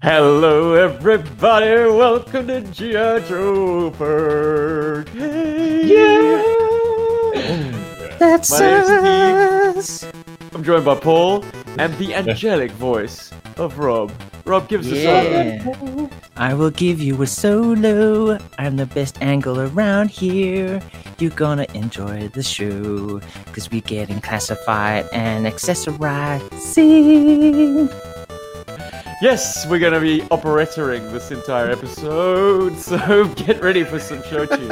Hello, everybody. Welcome to G.I. Joburg. Yeah. That's My name's us. I'm joined by Paul and the angelic voice of Rob. Rob, give us a solo. I will give you a solo. I'm the best angle around here. You're gonna enjoy the show. Cause we getting classified and accessorizing. Yes, we're going to be operattoring this entire episode, so get ready for some show tunes.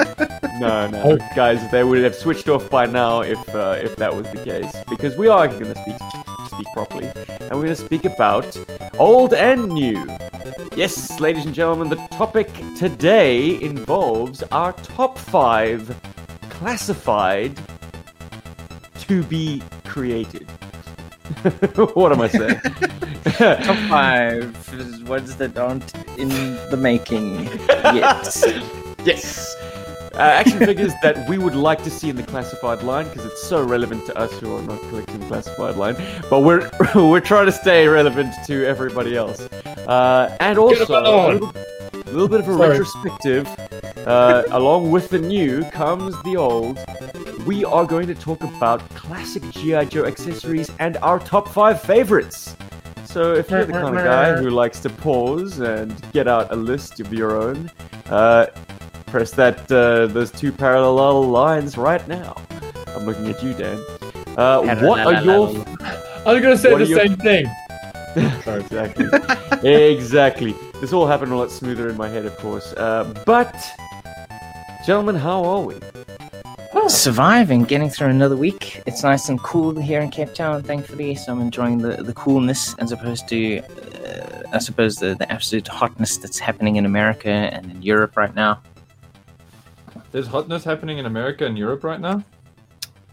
No, no, guys, they would have switched off by now if uh, if that was the case, because we are going to speak speak properly, and we're going to speak about old and new. Yes, ladies and gentlemen, the topic today involves our top five classified to be created. what am I saying? Top five is ones that aren't in the making yet. Yes. Uh, action figures that we would like to see in the classified line because it's so relevant to us who are not collecting the classified line. But we're we're trying to stay relevant to everybody else, uh, and also Get a little, bit of a Sorry. retrospective. Uh, along with the new comes the old. We are going to talk about classic GI Joe accessories and our top five favorites. So if you're the kind of guy who likes to pause and get out a list of your own, uh, press that uh, those two parallel lines right now. I'm looking at you, Dan. Uh, what are your I was gonna say What the your- same thing. exactly exactly? This all happened a lot smoother in my head, of course. Uh, but gentlemen, how are we? Surviving, getting through another week. It's nice and cool here in Cape Town, thankfully. So I'm enjoying the, the coolness as opposed to, uh, I suppose, the, the absolute hotness that's happening in America and in Europe right now. There's hotness happening in America and Europe right now.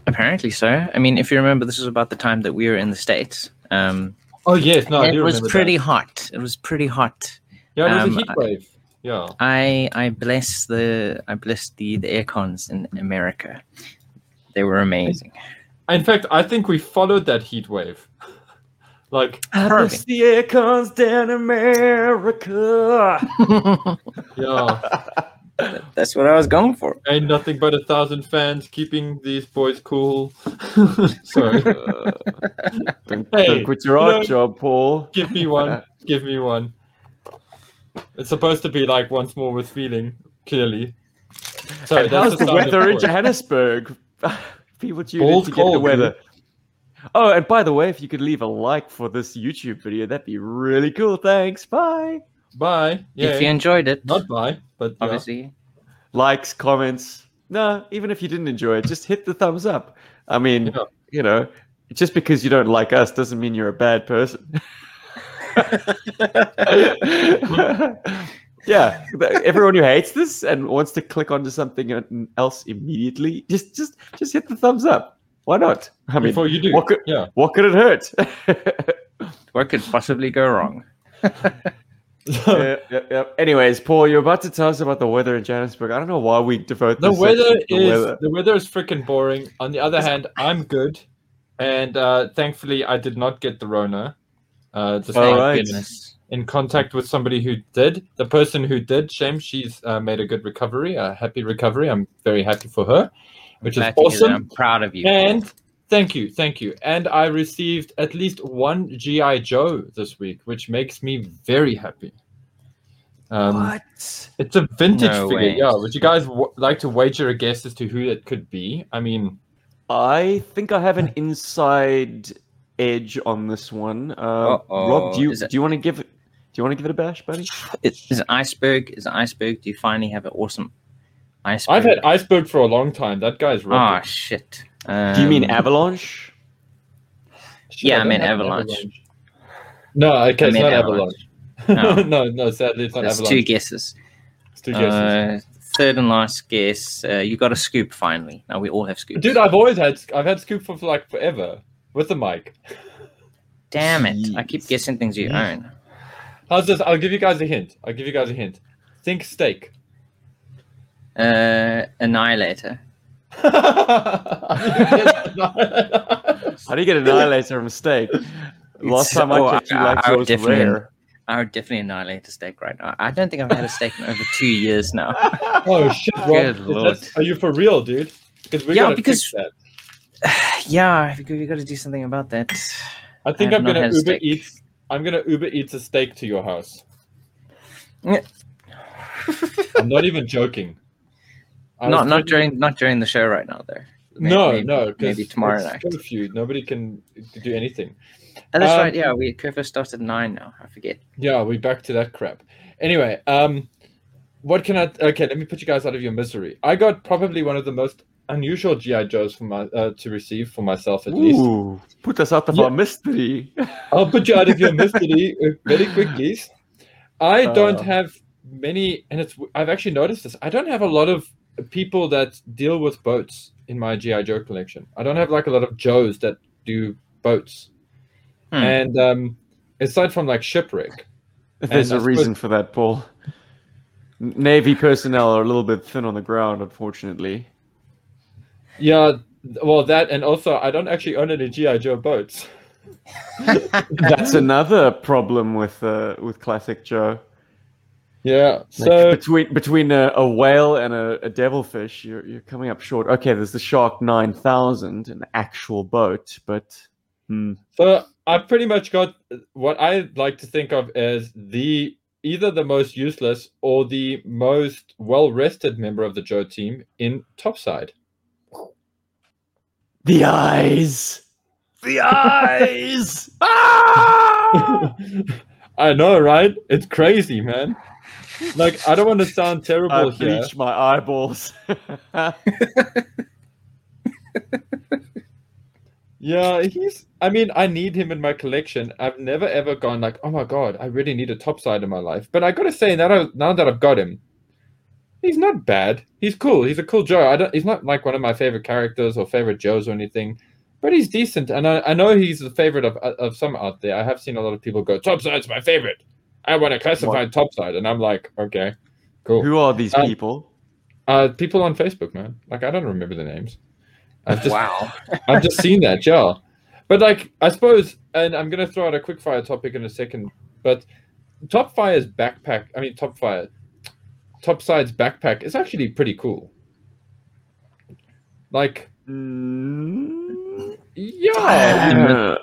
Apparently so. I mean, if you remember, this was about the time that we were in the States. Um, Oh yes, no, I it was remember pretty That. hot. It was pretty hot. Yeah, it was um, a heat wave. Yeah. I I bless the I bless the the air cons in America. They were amazing. In fact, I think we followed that heat wave. like, Perfect. The air comes down America. yeah, That's what I was going for. ain't nothing but a thousand fans keeping these boys cool. Sorry, Uh, don't, Hey, don't quit your you art know- job, Paul. give me one. Give me one. It's supposed to be like once more with feeling. Clearly. Sorry, And how's the sound of weather in. Johannesburg? People tune in Cold, to get the cold, weather. Oh, and by the way, if you could leave a like for this YouTube video, that'd be really cool. Thanks. Bye. Bye. Yeah. If you enjoyed it, Not bye, but yeah. obviously. Likes, comments. No, even if you didn't enjoy it, just hit the thumbs up. I mean, Yeah. you know, just because you don't like us doesn't mean you're a bad person. yeah, everyone who hates this and wants to click onto something else immediately, just just just hit the thumbs up. Why not? I mean, Before you do. what could Yeah. what could it hurt? What could possibly go wrong? yeah, yeah, yeah. Anyways, Paul, you're about to tell us about the weather in Johannesburg. I don't know why we devote the this weather section to is weather. the weather is freaking boring. On the other hand, I'm good, and uh, thankfully I did not get the Rona. Uh, despite All right. being in contact with somebody who did. The person who did, shame, she's uh, made a good recovery, a happy recovery. I'm very happy for her, which is Glad to hear that. awesome. I'm proud of you. And thank you, thank you. And I received at least one GI Joe this week, which makes me very happy. Um, what? It's a vintage No figure. way. Yeah. Would you guys w- like to wager a guess as to who it could be? I mean, I think I have an inside edge on this one. Uh, Rob, do you it- do you want to give it? Do you want to give it a bash, buddy? It, is it iceberg? Is it iceberg? Do you finally have an awesome iceberg? I've had Iceberg for a long time. That guy's Ah, rubbish. shit. do you mean Um, Avalanche? Shit, yeah, I don't mean have an Avalanche. No, okay, I it's meant not Avalanche. Avalanche. No. no, no, sadly, it's not That's two guesses. It's two guesses. Uh, third and last guess. Uh, you got a scoop finally. Now we all have scoops. Dude, I've always had, I've had Scoop for like forever with the mic. Damn it! I keep guessing things you own. How's this? I'll give you guys a hint. I'll give you guys a hint. Think steak. Uh, Annihilator. How do you get annihilator from steak? Last It's- time I oh, checked, you I- liked would yours definitely- rare. I would definitely annihilate a steak right now. I don't think I've had a steak in over two years now. Oh shit, Rob. Good lord. that- Are you for real, dude? Because we Yeah, because- fix that. yeah, we we got to do something about that. I think have I'm gonna Uber. Eats. I'm gonna Uber Eats a steak to your house. Yeah. I'm not even joking. I not not during not during the show right now though. May- No, maybe- no. maybe tomorrow night. Curfew. Nobody can do anything. Oh, that's Um, right. Yeah, we curfew starts at nine now. I forget. Yeah, we're back to that crap. Anyway, um, what can I? Okay, let me put you guys out of your misery. I got probably one of the most unusual GI Joes for my uh, to receive for myself at least. Put us out of Yeah. our mystery. I'll put you out of your mystery uh, very quickly. I don't Uh. have many, and it's I've actually noticed this. I don't have a lot of people that deal with boats in my GI Joe collection. I don't have like a lot of Joes that do boats, Hmm. and um, aside from like shipwreck, There's a suppose- reason for that, Paul. Navy personnel are a little bit thin on the ground, unfortunately. Yeah, well that, and also I don't actually own any GI Joe boats. That's another problem with uh, with classic Joe. Yeah, Like, so between between a, a whale and a, a devilfish, you're you're coming up short. Okay, there's the Shark Nine Thousand, an actual boat, but hmm, So I've pretty much got what I like to think of as the either the most useless or the most well rested member of the Joe team in topside. The eyes, the eyes. ah! I know, right? It's crazy, man. Like I don't want to sound I terrible here. bleached my eyeballs. Yeah, he's. I mean, I need him in my collection. I've never ever gone like, oh my god, I really need a topside in my life. But I gotta say, now that I, now that I've got him, he's not bad. He's cool. He's a cool Joe. I don't. He's not like one of my favorite characters or favorite Joes or anything. But he's decent, and I, I know he's the favorite of of some out there. I have seen a lot of people go, topside's my favorite. I want a classified topside, and I'm like, okay, cool. Who are these Um, people? Uh, people on Facebook, man. Like I don't remember the names. I've just wow. I've just seen that, Joe. But like, I suppose, and I'm gonna throw out a quick fire topic in a second. But Top Fire's backpack, I mean, Top Fire, Topside's backpack is actually pretty cool. Like, Mm, yeah, uh,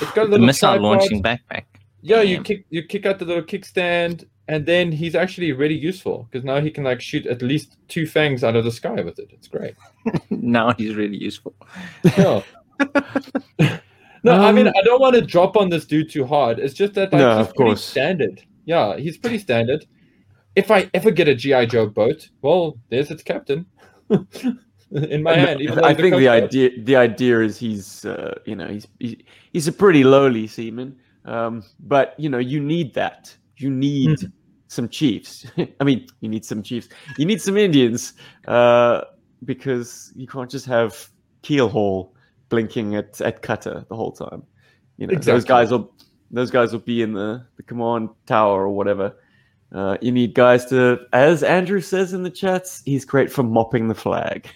it's got a The little missile tripod. launching backpack. Yeah, you kick you kick out the little kickstand, and then he's actually really useful because now he can like shoot at least two fangs out of the sky with it. It's great. now he's really useful. No. no, I mean Um, I don't want to drop on this dude too hard. It's just that like, No, he's of pretty course. standard. Yeah, he's pretty standard. If I ever get a GI Joe boat, well, there's its captain in my hand. I think the idea the idea is he's uh, you know he's he, he's a pretty lowly seaman, um, but you know you need that. You need Hmm. some chiefs. I mean, you need some chiefs. You need some Indians uh, because you can't just have Keelhaul blinking at at Cutter the whole time. You know those guys will those guys will be in the the command tower or whatever. Uh, you need guys to, as Andrew says in the chats, he's great for mopping the flag.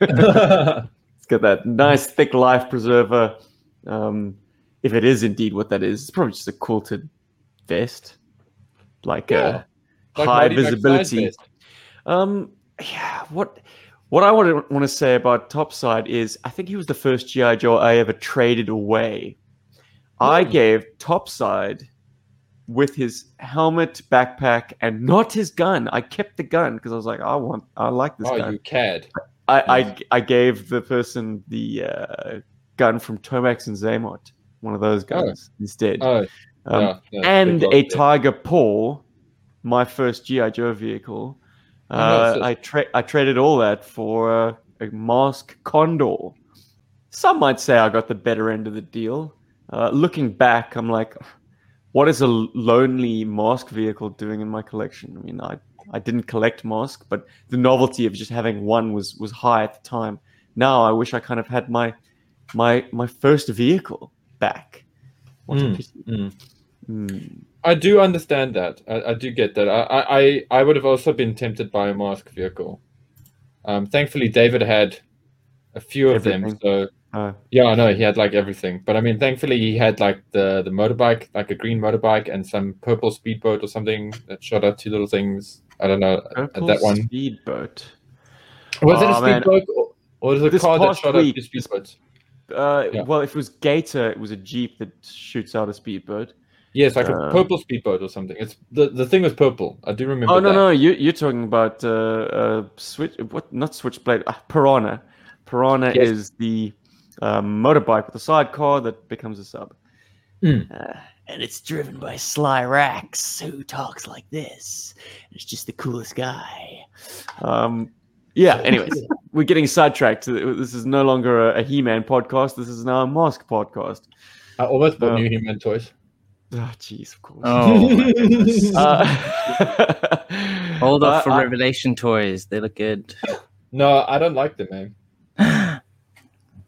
It's got that nice thick life preserver. Um, if it is indeed what that is, it's probably just a quilted vest, like Yeah, a Like high visibility. Um, yeah. What what I want to want to say about Topside is I think he was the first GI Joe I ever traded away. I Hmm. gave Topside with his helmet, backpack, and not his gun. I kept the gun because I was like, I want, I like this Oh, gun. you cared. I, I I gave the person the uh, gun from Tomax and Xamot, one of those guns instead, Oh, um, yeah, yeah, and a there. Tiger Paw, my first GI Joe vehicle. Oh, Uh, nice. I tra- I traded all that for uh, a Mask Condor. Some might say I got the better end of the deal. Uh, looking back, I'm like, what is a lonely Mask vehicle doing in my collection? I mean, I I didn't collect Mask, but the novelty of just having one was was high at the time. Now I wish I kind of had my my my first vehicle back. What a Mm, pity. mm. Mm. I do understand that. I, I do get that. I, I, I- I would have also been tempted by a mask vehicle. Um, thankfully, David had a few of them, so Uh, Yeah, I know he had like everything, but I mean, thankfully he had like the the motorbike, like a green motorbike, and some purple speedboat or something that shot out two little things. I don't know uh, purple that one. speedboat. Was it a Oh, man. speedboat or, was it a car that shot week- out two speedboats? Uh, Yeah. Well, if it was Gator, it was a jeep that shoots out a speedboat. Yes, like Uh, a purple speedboat or something. It's the the thing was purple. I do remember. Oh no, that. no, you, you're talking about uh, uh, switch. What? Not switchblade. Uh, Piranha. Piranha Yes. is the um, motorbike with a sidecar that becomes a sub. Mm. Uh, and it's driven by Sly Rax, who talks like this. It's just the coolest guy. Um, yeah. Anyways, we're getting sidetracked. This is no longer a, a He-Man podcast. This is now a Mask podcast. I almost bought Oh. new He-Man toys. Oh, jeez, of course. Oh. Uh, Hold uh, up for I- Revelation toys. They look good. No, I don't like them, man.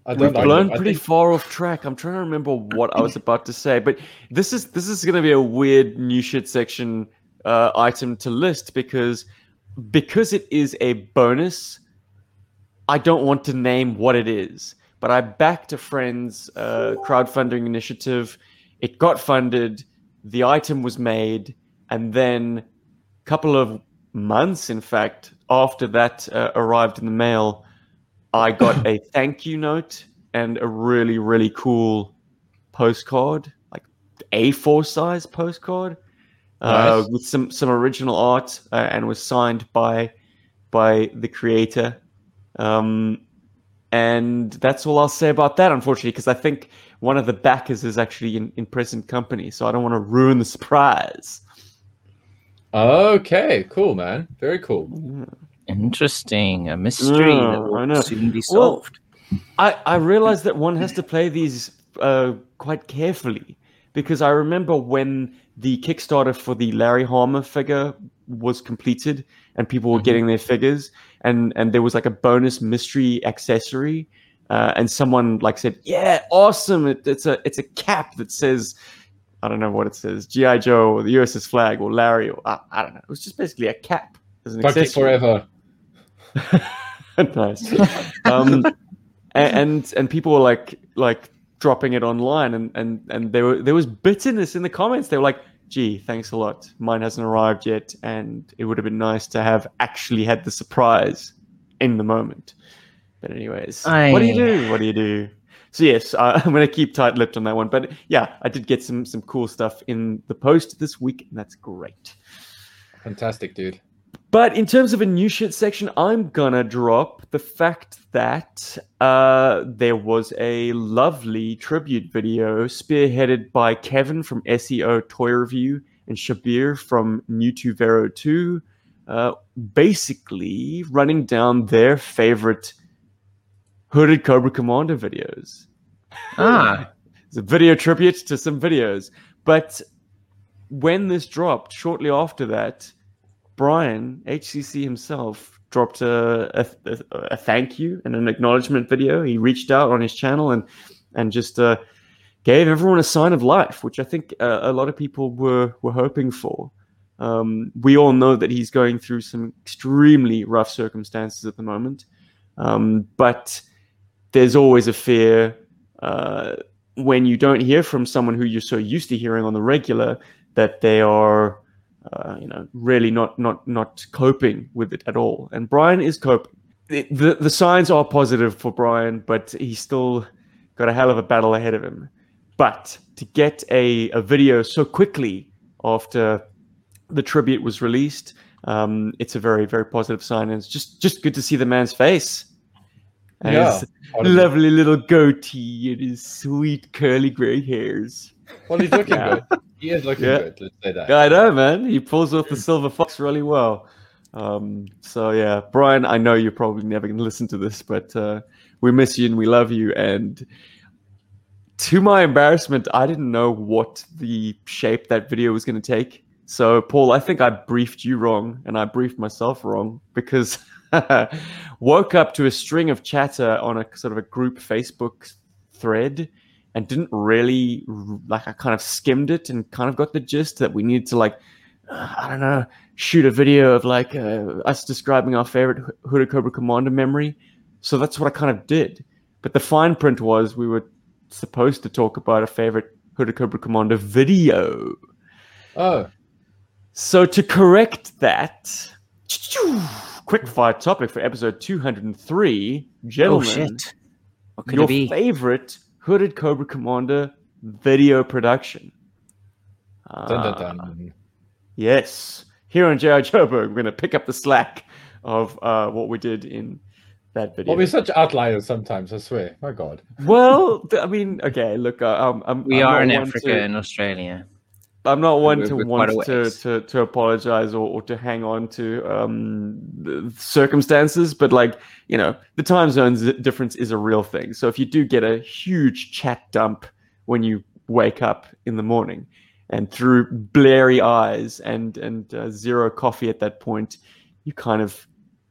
I We've like blown. Pretty think- far off track. I'm trying to remember what I was about to say, but this is this is going to be a weird new shit section uh, item to list because because it is a bonus. I don't want to name what it is, but I backed a friend's uh, crowdfunding initiative. It got funded. The item was made, and then a couple of months, in fact, after that uh, arrived in the mail, I got a thank you note and a really, really cool postcard, like A4 size postcard, uh, with some some original art, uh, and was signed by by the creator. Um, and that's all I'll say about that, unfortunately, because I think one of the backers is actually in, in present company, so I don't want to ruin the surprise. Okay, cool, man. Very cool. Interesting. A mystery Yeah, that I know. will soon be Well, solved. I, I realize that one has to play these uh, quite carefully because I remember when the Kickstarter for the Larry Hama figure was completed and people were Mhm. getting their figures and and there was like a bonus mystery accessory uh, and someone like said yeah awesome it, it's a it's a cap that says I don't know what it says GI Joe or the USS flag or Larry or I, I don't know it was just basically a cap as an Bucky accessory forever. nice. Um, and and people were like like dropping it online, and and and there were there was bitterness in the comments. They were like, "Gee, thanks a lot. Mine hasn't arrived yet, and it would have been nice to have actually had the surprise in the moment." But anyways, what do you do? What do you do? So yes, uh, I'm going to keep tight-lipped on that one. But yeah, I did get some some cool stuff in the post this week, and that's great. Fantastic, dude. But in terms of a new shit section, I'm gonna drop the fact that uh, there was a lovely tribute video spearheaded by Kevin from SEO Toy Review and Shabir from New to Vero 2, uh, basically running down their favorite Hooded Cobra Commander videos. Ah, It's a video tribute to some videos. But when this dropped, shortly after that, Brian, HCC himself, dropped a, a, a, thank you and an acknowledgement video. He reached out on his channel and, and just uh, gave everyone a sign of life, which I think uh, a lot of people were, were hoping for. Um, we all know that he's going through some extremely rough circumstances at the moment. Um, but there's always a fear uh, when you don't hear from someone who you're so used to hearing on the regular that they are, uh, you know, really not not not coping with it at all. And Brian is coping. The, the the signs are positive for Brian, but he's still got a hell of a battle ahead of him. But to get a, a video so quickly after the tribute was released, um, it's a very very positive sign, and it's just just good to see the man's face. And Yeah. his lovely little goatee and his sweet curly grey hairs. Well, he's looking Yeah. good. He is looking Yeah. good. Let's say that. Yeah, I know, man. He pulls off the silver fox really well. Um, so yeah, Brian, I know you're probably never going to listen to this, but uh, we miss you and we love you. And to my embarrassment, I didn't know what the shape that video was going to take. So, Paul, I think I briefed you wrong, and I briefed myself wrong because woke up to a string of chatter on a sort of a group Facebook thread and didn't really like I kind of skimmed it and kind of got the gist that we needed to like uh, I don't know shoot a video of like uh, us describing our favorite Hooded Cobra Commander memory. So that's what I kind of did. But the fine print was we were supposed to talk about a favorite Hooded Cobra Commander video. Oh, So to correct that, quick fire topic for episode 203, gentlemen. Oh shit! What could your favorite Hooded Cobra Commander video production. dun, dun, Ah, dun. Yes. Here on G.I. Joburg, we're going to pick up the slack of uh, what we did in that video. Well, we're such outliers sometimes. I swear. My God. Well, I mean, okay, look, uh, um, I'm, We I'm are in one Africa to- and Australia. I'm not one to want to, to, to apologize or, or to hang on to um, the circumstances, but like, you know, the time zones difference is a real thing. So if you do get a huge chat dump when you wake up in the morning and through blurry eyes and, and uh, zero coffee at that point, you kind of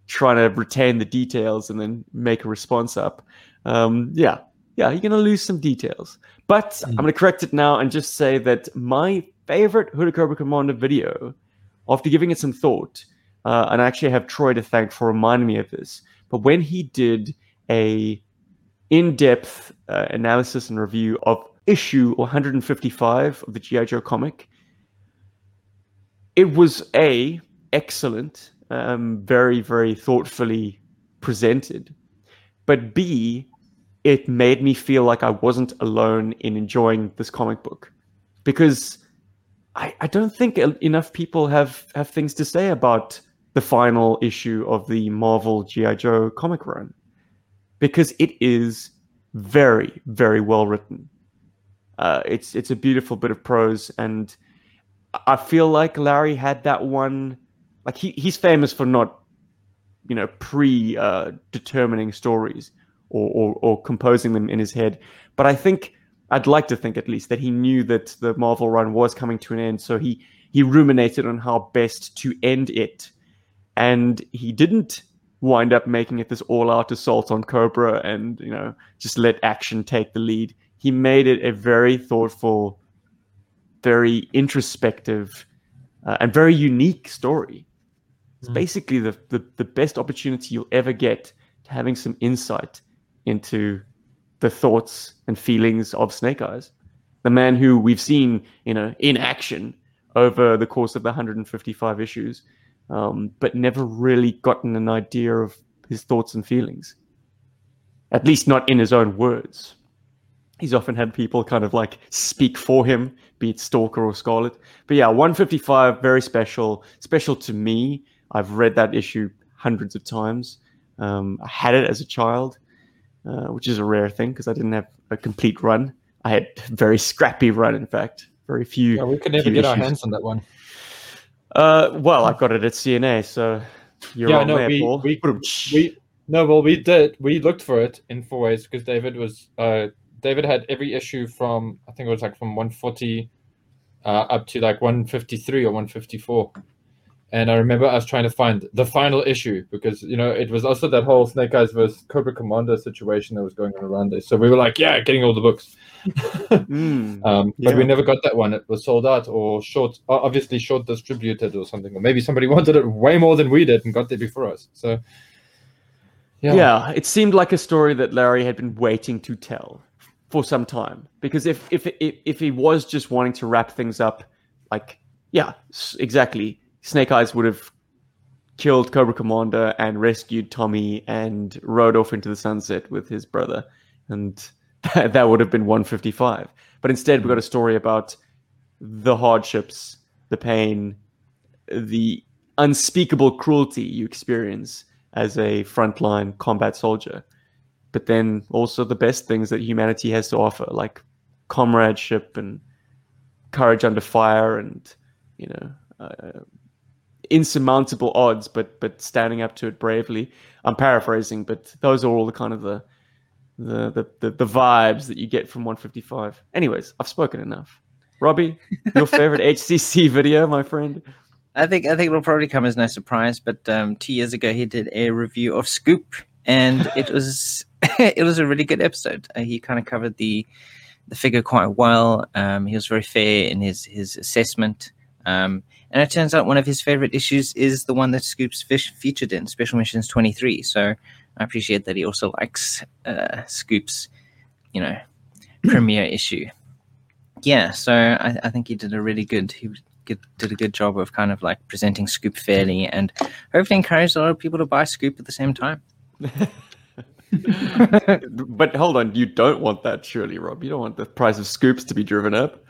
trying to retain the details and then make a response up. Um, yeah, yeah, you're going to lose some details. But I'm going to correct it now and just say that my favorite Hooded Cobra Commander video, after giving it some thought, uh, and I actually have Troy to thank for reminding me of this, but when he did a in-depth uh, analysis and review of issue 155 of the GI Joe comic, it was a excellent, um, very very thoughtfully presented, but b it made me feel like I wasn't alone in enjoying this comic book because I, I don't think enough people have, have things to say about the final issue of the Marvel G.I. Joe comic run because it is very, very well written. Uh, it's it's a beautiful bit of prose, and I- feel like Larry had that one. Like he, he's famous for not, you know, pre uh, determining stories or, or, or composing them in his head. But I think I'd like to think at least that he knew that the Marvel run was coming to an end, so he he ruminated on how best to end it, and he didn't wind up making it this all-out assault on Cobra and you know just let action take the lead. He made it a very thoughtful, very introspective, uh, and very unique story. It's Mm. basically the, the the best opportunity you'll ever get to having some insight into the thoughts and feelings of Snake Eyes, the man who we've seen, you know, in action over the course of the 155 issues, um, but never really gotten an idea of his thoughts and feelings. At least not in his own words. He's often had people kind of like speak for him, be it Stalker or Scarlet. But yeah, 155, very special, special to me. I've read that issue hundreds of times. Um, I had it as a child, uh, which is a rare thing because I didn't have a complete run. I had very scrappy run, in fact. Very few. Yeah, we could never get our hands on that one. Uh, well, I got it at CNA, so you're Yeah, on no, there, we- Paul. we- We no, well, we did. We looked for it in four ways because David was uh, David had every issue from I think it was like from 140 uh, up to like 153 or 154. And I remember I was trying to find the final issue because you know it was also that whole Snake Eyes versus Cobra Commander situation that was going on around there. So we were like, yeah, getting all the books. Mm. Um, but Yeah. we never got that one. It was sold out or short, obviously short distributed or something. Or maybe somebody wanted it way more than we did and got there before us. So Yeah. yeah it seemed like a story that Larry had been waiting to tell for some time. Because if if if, if he was just wanting to wrap things up, like yeah, exactly, Snake Eyes would have killed Cobra Commander and rescued Tommy and rode off into the sunset with his brother, and that, that would have been 155. But instead, we got a story about the hardships, the pain, the unspeakable cruelty you experience as a frontline combat soldier, but then also the best things that humanity has to offer, like comradeship and courage under fire, and you know, uh, insurmountable odds, but but standing up to it bravely. I'm paraphrasing, but those are all the kind of the the the, the, the vibes that you get from 155. Anyways, I've spoken enough. Robbie, your favorite HCC video, my friend? I think I think it'll probably come as no surprise, but um, two years ago he did a review of Scoop, and it was it was a really good episode. Uh, he kind of covered the the figure quite well. Um, he was very fair in his his assessment, um, and it turns out one of his favorite issues is the one that Scoop's fish featured in Special Missions twenty three. So I appreciate that he also likes uh, Scoop's, you know, premiere issue. Yeah, so I, I think he did a really good he good, did a good job of kind of like presenting Scoop fairly and hopefully encouraged a lot of people to buy Scoop at the same time. but hold on, you don't want that, surely, Rob. You don't want the price of scoops to be driven up.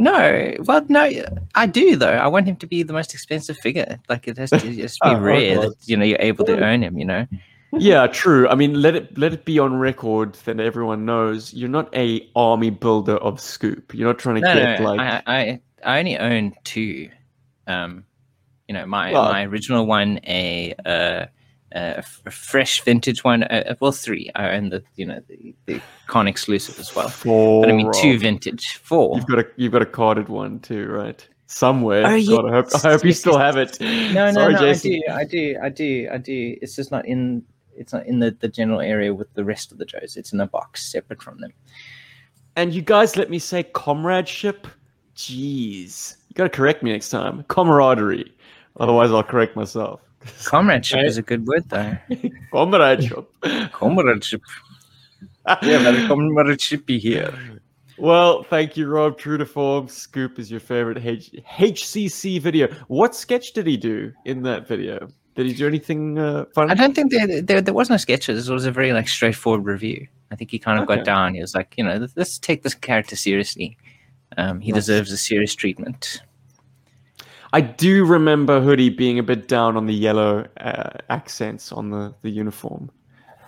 No, well, no, I do though. I want him to be the most expensive figure. Like it has to just be Oh, rare that you know you're able to own him. You know. Yeah, true. I mean, let it let it be on record that everyone knows you're not a army builder of scoop. You're not trying to No, get no, like I, I I only own two. Um, you know, my Well- my original one, a uh, a f- a fresh vintage one. Uh, well, three. I own the you know the, the con exclusive as well. four. But I mean, two vintage, four. You've got a you've got a carded one too, right? Somewhere. Oh, God, I hope I hope you still have it. No, no, Sorry, no. Jason. I do, I do, I do, I do. It's just not in. It's not in the, the general area with the rest of the Joes. It's in a box separate from them. And you guys let me say comradeship? Jeez. You gotta correct me next time. Camaraderie. Otherwise I'll correct myself. Comradeship is a good word, though. Comradeship. Comradeship. Yeah, very comradeship be here. Well, thank you, Rob. True to form, Scoop is your favorite H- HCC video. What sketch did he do in that video? Did he do anything uh, fun? I don't think there, there there was no sketches. It was a very like straightforward review. I think he kind of Okay. got down. He was like, you know, let's- let's take this character seriously. Um, he Nice. deserves a serious treatment. I do remember Hoodie being a bit down on the yellow uh, accents on the, the uniform.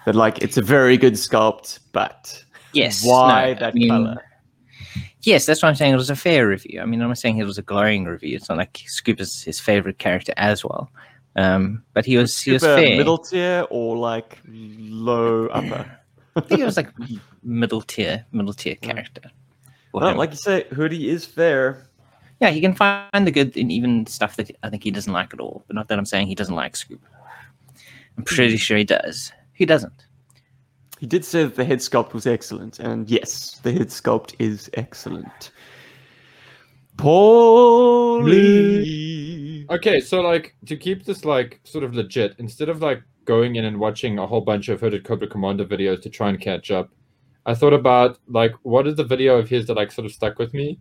That like it's a very good sculpt, but Yes. why no, that I mean, color? Yes, that's what I'm saying. It was a fair review. I mean, I'm not saying it was a glowing review. It's not like Scoop is his favorite character as well. Um, but he was he was fair. middle tier or like low upper. I think he was like middle tier, middle tier character. Well, like you say, Hoodie is fair. Yeah, he can find the good in even stuff that I think he doesn't like at all. But not that I'm saying he doesn't like Scoop. I'm pretty mm-hmm. sure he does. He doesn't. He did say that the head sculpt was excellent, and yes, the head sculpt is excellent. Paulie. Okay, so like to keep this like sort of legit, instead of like going in and watching a whole bunch of Hooded Cobra Commander videos to try and catch up, I thought about like what is the video of his that like sort of stuck with me.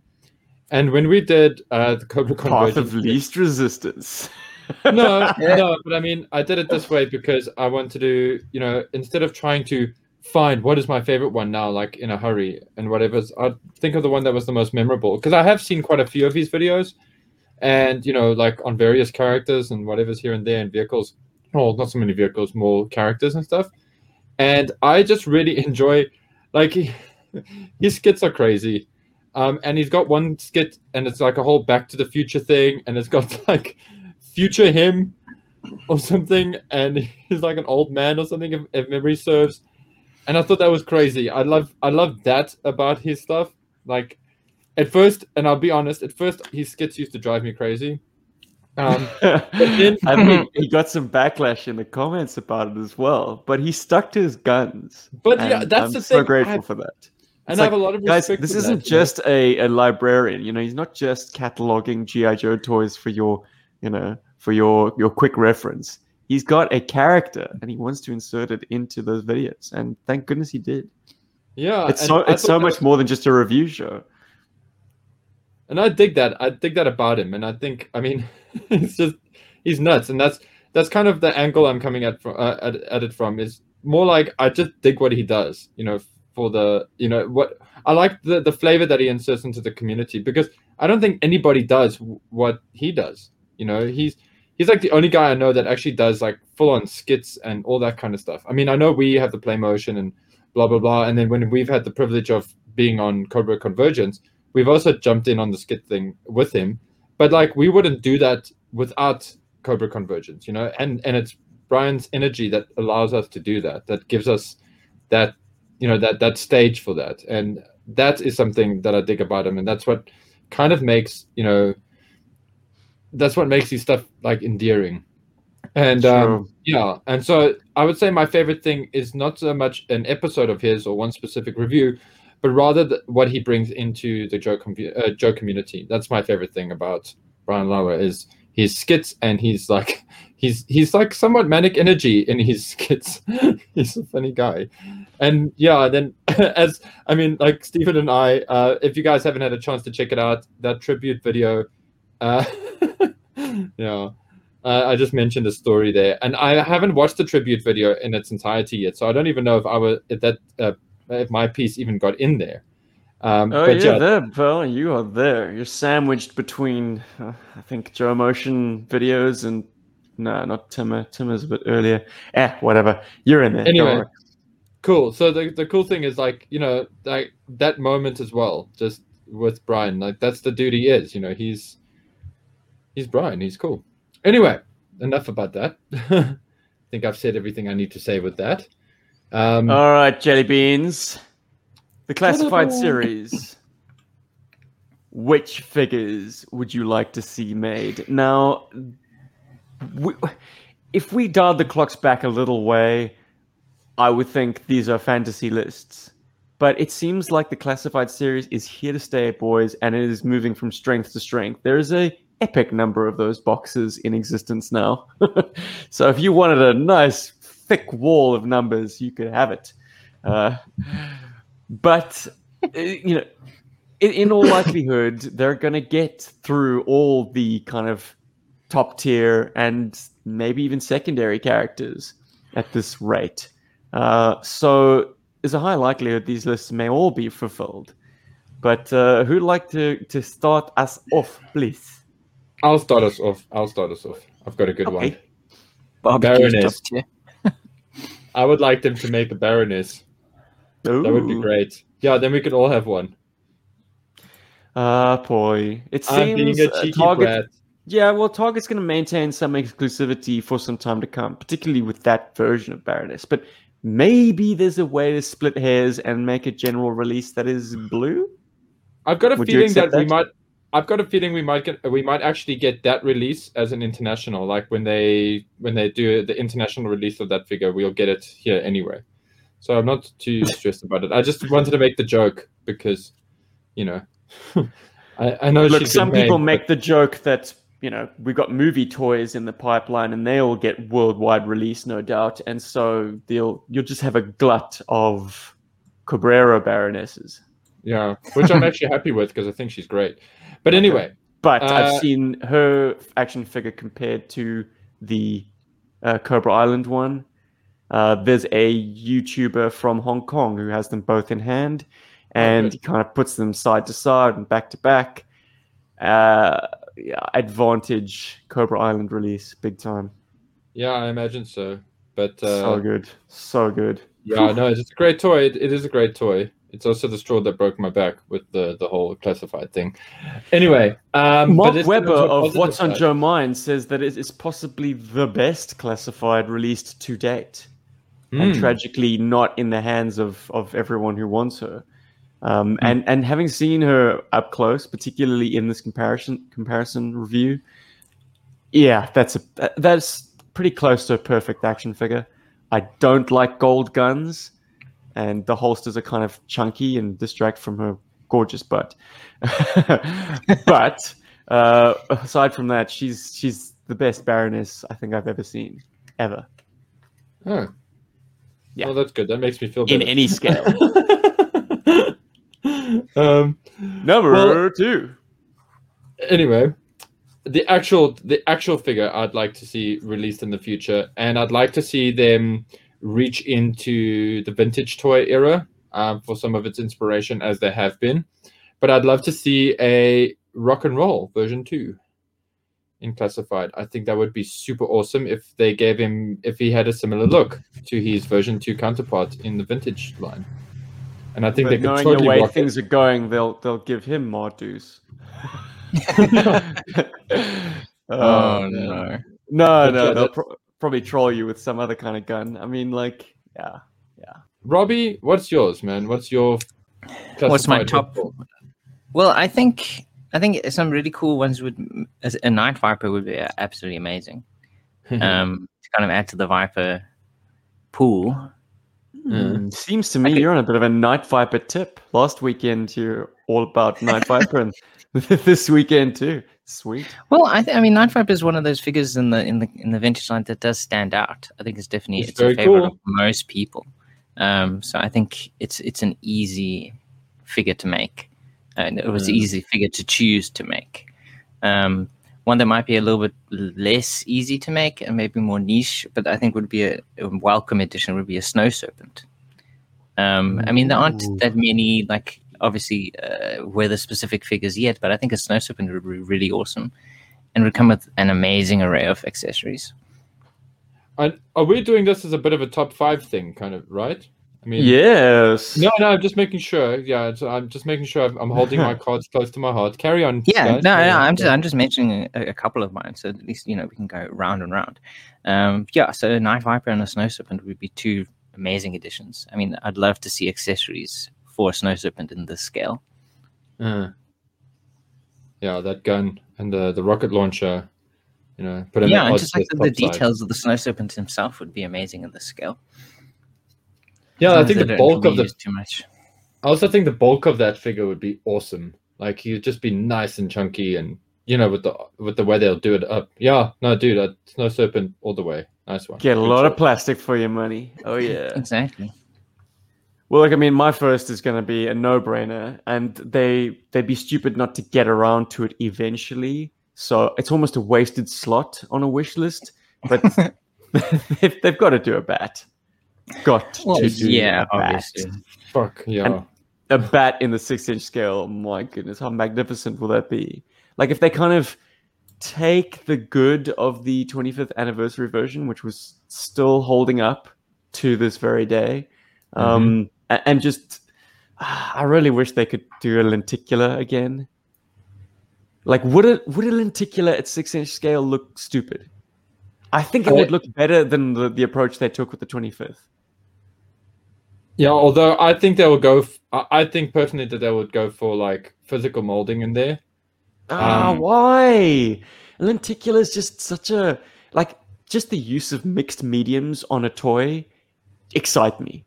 And when we did uh the Cobra Path of least resistance. no, no, but I mean, I did it this way because I want to, do, you know, instead of trying to find what is my favorite one now, like in a hurry and whatever, I'd think of the one that was the most memorable. Because I have seen quite a few of his videos, and you know, like on various characters and whatever's here and there and vehicles. Well, not so many vehicles, more characters and stuff. And I just really enjoy, like, his skits are crazy. Um, and he's got one skit, and it's like a whole Back to the Future thing, and it's got like future him or something, and he's like an old man or something, if, if memory serves. And I thought that was crazy. I love, I love that about his stuff. Like, at first, and I'll be honest, at first his skits used to drive me crazy. Um, then- I think he got some backlash in the comments about it as well, but he stuck to his guns. But yeah, that's I'm the so thing. grateful I- for that. And It's I have a lot of Guys, this for isn't that, you know? just a, a librarian. You know, he's not just cataloging GI Joe toys for your, you know, for your your quick reference. He's got a character, and he wants to insert it into those videos. And thank goodness he did. yeah. It's so I it's so much was- more than just a review show. and I dig that. I dig that about him, and I think, I mean, it's just he's nuts, and that's that's kind of the angle I'm coming at from uh, at, at it from is more like I just dig what he does, you know, for the you know what I like the the flavor that he inserts into the community because I don't think anybody does what he does. You know, he's he's like the only guy I know that actually does like full on skits and all that kind of stuff. I mean, I know we have the play motion and blah blah blah, and then when we've had the privilege of being on Cobra Convergence, we've also jumped in on the skit thing with him. But like we wouldn't do that without Cobra Convergence, you know, and and it's Brian's energy that allows us to do that, that gives us that you know that that stage for that, and that is something that I dig about him, and that's what kind of makes you know that's what makes his stuff like endearing. And um, yeah, and so I would say my favorite thing is not so much an episode of his or one specific review, but rather the, what he brings into the Joe, com- uh, Joe community. That's my favorite thing about Brian Lauer is his skits and he's like he's he's like somewhat manic energy in his skits. he's a funny guy, and yeah. Then as I mean, like Stephen and I, uh, if you guys haven't had a chance to check it out, that tribute video, uh, yeah. Uh, I just mentioned a story there, and I haven't watched the tribute video in its entirety yet, so I don't even know if I was if that uh, if my piece even got in there. Um, Oh, but yeah, there, Pearl. You are there. You're sandwiched between, uh, I think, Joe Motion videos and no, not Timmer. Timmer's a bit earlier. Eh, whatever. You're in there. Anyway. cool. So the the cool thing is like you know like that moment as well, just with Brian. Like that's the dude he is. You know, he's he's Brian. He's cool. Anyway, enough about that. I think I've said everything I need to say with that. Um, All right, jelly beans. The classified series. Which figures would you like to see made? Now, we, if we dialed the clocks back a little way, I would think these are fantasy lists. But it seems like the classified series is here to stay, boys, and it is moving from strength to strength. There is a epic number of those boxes in existence now. so if you wanted a nice thick wall of numbers, you could have it. Uh, but uh, you know, in, in all likelihood, they're going to get through all the kind of top tier and maybe even secondary characters at this rate. Uh, so there's a high likelihood these lists may all be fulfilled. But uh, who'd like to, to start us off, please? I'll start us off. I'll start us off. I've got a good one. Okay. Barbecue's Baroness. I would like them to make a Baroness. That would be great. Yeah, then we could all have one. Ah, boy. It I'm seems being a uh, cheeky Target brat. Yeah, well, Target's going to maintain some exclusivity for some time to come, particularly with that version of Baroness. But maybe there's a way to split hairs and make a general release that is blue. I've got a Would feeling that, accept we might. I've got a feeling we might get we might actually get that release as an international. Like when they when they do the international release of that figure, we'll get it here anyway. So I'm not too stressed about it. I just wanted to make the joke because, you know, I, I know Look, some people make the joke that you know we've got movie toys in the pipeline and they all get worldwide release, no doubt, and so they'll you'll just have a glut of Corberó Baronesses. yeah, which I'm actually happy with because I think she's great. But anyway, But Uh, I've seen her action figure compared to the uh, Cobra Island one. Uh, there's a YouTuber from Hong Kong who has them both in hand, and good. he kind of puts them side to side and back to back. Uh, yeah, advantage Cobra Island release, big time. yeah, I imagine so. But uh, so good, so good. Yeah, no, it's a great toy. It, it is a great toy. It's also the straw that broke my back with the the whole classified thing. Anyway, um, Mark Webber get on to a of What's on side. Joe Mind says that it is possibly the best classified released to date. And Hmm. tragically not in the hands of, of everyone who wants her. Um, and and having seen her up close, particularly in this comparison comparison review, yeah, that's a that's pretty close to a perfect action figure. I don't like gold guns, and the holsters are kind of chunky and distract from her gorgeous butt. but uh, aside from that, she's she's the best Baroness I think I've ever seen, ever Oh. Yeah. Well, that's good. That makes me feel in any scale. um, Number Well- two. anyway, the actual the actual figure I'd like to see released in the future, and I'd like to see them reach into the vintage toy era um, for some of its inspiration, as they have been. But I'd love to see a rock and roll version two in classified. I think that would be super awesome if they gave him if he had a similar look to his version two counterpart in the vintage line. And I think But they could knowing totally the way rock it. things are going, they'll they'll give him more dues. Oh, oh man. no. No, But no, they'll pro- probably troll you with some other kind of gun. I mean, like, yeah. Yeah. Robbie, what's yours, man? What's your What's my top- Well, I think I think some really cool ones would a night viper would be absolutely amazing. Um, to kind of add to the viper pool. Mm, Seems to me could- you're on a bit of a Night Viper tip. Last weekend you're all about Night Viper, and this weekend too. Sweet. Well, I, th- I mean, Night Viper is one of those figures in the in the in the vintage line that does stand out. I think it's definitely It's it's, a favorite cool. of most people. Um, so I think it's it's an easy figure to make, and it was an Mm. easy figure to choose to make. Um, one that might be a little bit less easy to make and maybe more niche, but I think would be a, a welcome addition would be a snow serpent. Um, I mean, there aren't that many like obviously uh, weather specific figures yet, but I think a snow serpent would be really awesome and would come with an amazing array of accessories. And are we doing this as a bit of a top five thing, kind of, right? I mean, Yes. No, no, I'm just making sure. Yeah, I'm just making sure I'm, I'm holding my cards close to my heart. Carry on. Yeah, guys, no, carry no, on. I'm just I'm just mentioning a, a couple of mine, so at least you know we can go round and round. Um, yeah, so a Night Viper and a Snow Serpent would be two amazing additions. I mean, I'd love to see accessories for a Snow Serpent in this scale. Uh, yeah, that gun and the the rocket launcher. You know, put him yeah, and just like the, the details of the Snow Serpent himself would be amazing in this scale. Yeah, I think the bulk of the. too much. I also think the bulk of that figure would be awesome. Like he'd just be nice and chunky, and you know, with the with the way they'll do it up. Yeah, no, dude, uh, Snow Serpent all the way. Nice one. Get a Good lot of plastic for your money. Oh yeah. Exactly. Well, like I mean, my first is going to be a no-brainer, and they they'd be stupid not to get around to it eventually. So it's almost a wasted slot on a wish list. But they've, they've got to do a bat. Got Well, to do yeah, a bat. obviously. Fuck yeah. A bat in the six-inch scale. My goodness, how magnificent will that be? Like if they kind of take the good of the 25th anniversary version, which was still holding up to this very day, um, a- and just I really wish they could do a lenticular again. Like, would it would a lenticular at six inch scale look stupid? I think it would look better than the, the approach they took with the 25th. Yeah, although I think they will go. F- I think personally that they would go for like physical molding in there. Ah, Um, why? Lenticular is just such a like just the use of mixed mediums on a toy excite me.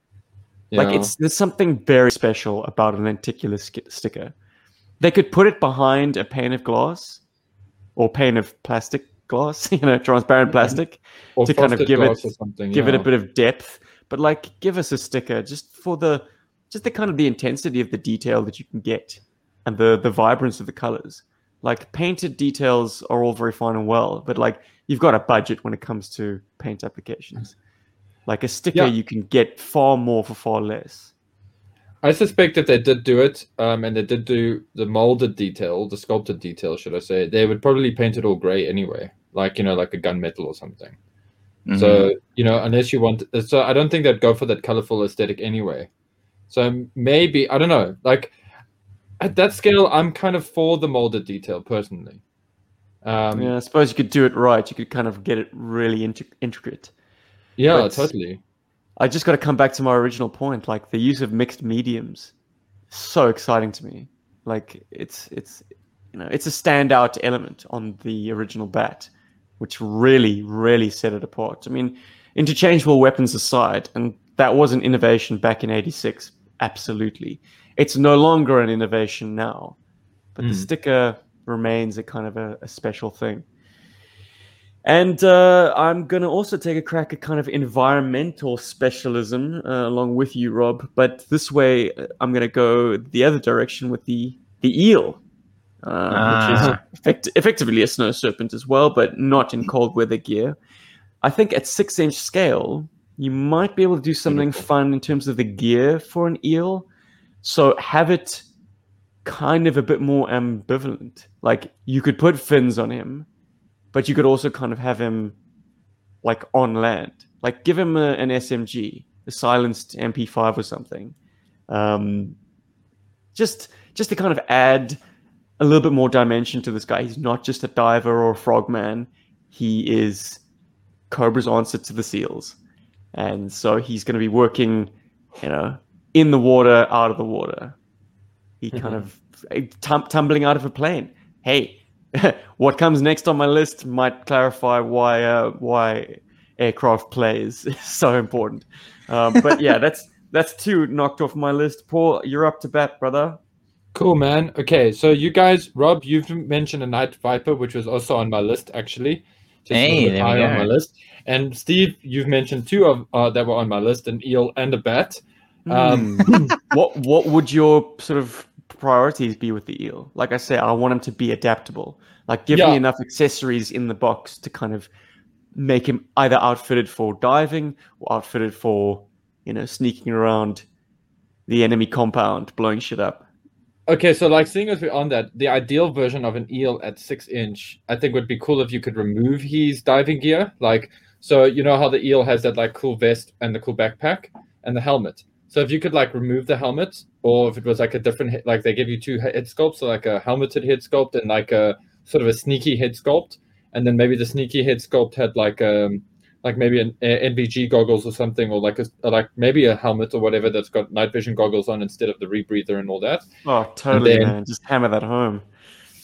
you Like it's there's something very special about a lenticular sk- sticker. They could put it behind a pane of glass or pane of plastic glass, you know, transparent plastic, or to kind of give it- glass or something. give it a bit of depth. But like, give us a sticker just for the just the kind of the intensity of the detail that you can get and the the vibrance of the colors. Like painted details are all very fine and well, but like you've got a budget when it comes to paint applications. Like a sticker, Yeah. you can get far more for far less. I suspect if they did do it, um, and they did do the molded detail, the sculpted detail, should I say, they would probably paint it all gray anyway, like you know, like a gunmetal or something. Mhm. So you know, unless you want, so I don't think they'd go for that colorful aesthetic anyway. So maybe I don't know. Like at that scale, I'm kind of for the molded detail personally. Um, yeah, I suppose you could do it right. You could kind of get it really intri- intricate. yeah, But- totally. I just got to come back to my original point. Like the use of mixed mediums, so exciting to me. Like it's it's you know it's a standout element on the original bat, which really really set it apart. I mean, interchangeable weapons aside, and that was an innovation back in '86. Absolutely, it's no longer an innovation now, but the Mm. sticker remains a kind of a, a special thing. And uh, I'm going to also take a crack at kind of environmental specialism uh, along with you, Rob. But this way, uh, I'm going to go the other direction with the the eel, uh, which is Ah. effect- effectively a snow serpent as well, but not in cold weather gear. I think at six inch scale, you might be able to do something Beautiful. fun in terms of the gear for an eel. So have it kind of a bit more ambivalent. Like you could put fins on him, but you could also kind of have him like on land. Like give him a, an SMG, a silenced MP5 or something. Um, just just to kind of add a little bit more dimension to this guy. He's not just a diver or a frogman. He is Cobra's answer to the seals. And so he's going to be working, you know, in the water, out of the water. He kind of tum- tumbling out of a plane. Hey, what comes next on my list might clarify why uh, why aircraft plays is so important. Um, but yeah, that's that's two knocked off my list. Paul, you're up to bat, brother. Cool, man. Okay, so you guys, Rob, you've mentioned a night viper, which was also on my list actually. Just Hey, there we higher on my list. And Steve, you've mentioned two of uh, that were on my list: an eel and a bat. Um, what what would your sort of priorities be with the eel? Like I say, I want him to be adaptable. Like give Yeah. me enough accessories in the box to kind of make him either outfitted for diving or outfitted for you know sneaking around the enemy compound, blowing shit up. Okay, so like seeing as we're on that, the ideal version of an eel at six inch, I think would be cool if you could remove his diving gear. Like, so you know how the eel has that like cool vest and the cool backpack and the helmet. So if you could like remove the helmet, or if it was like a different, like they give you two he- head sculpts, so like a helmeted head sculpt and like a sort of a sneaky head sculpt, and then maybe the sneaky head sculpt had like um like maybe an NVG goggles or something, or like a or like maybe a helmet or whatever that's got night vision goggles on instead of the rebreather and all that. Oh, totally, then- man. Just hammer that home.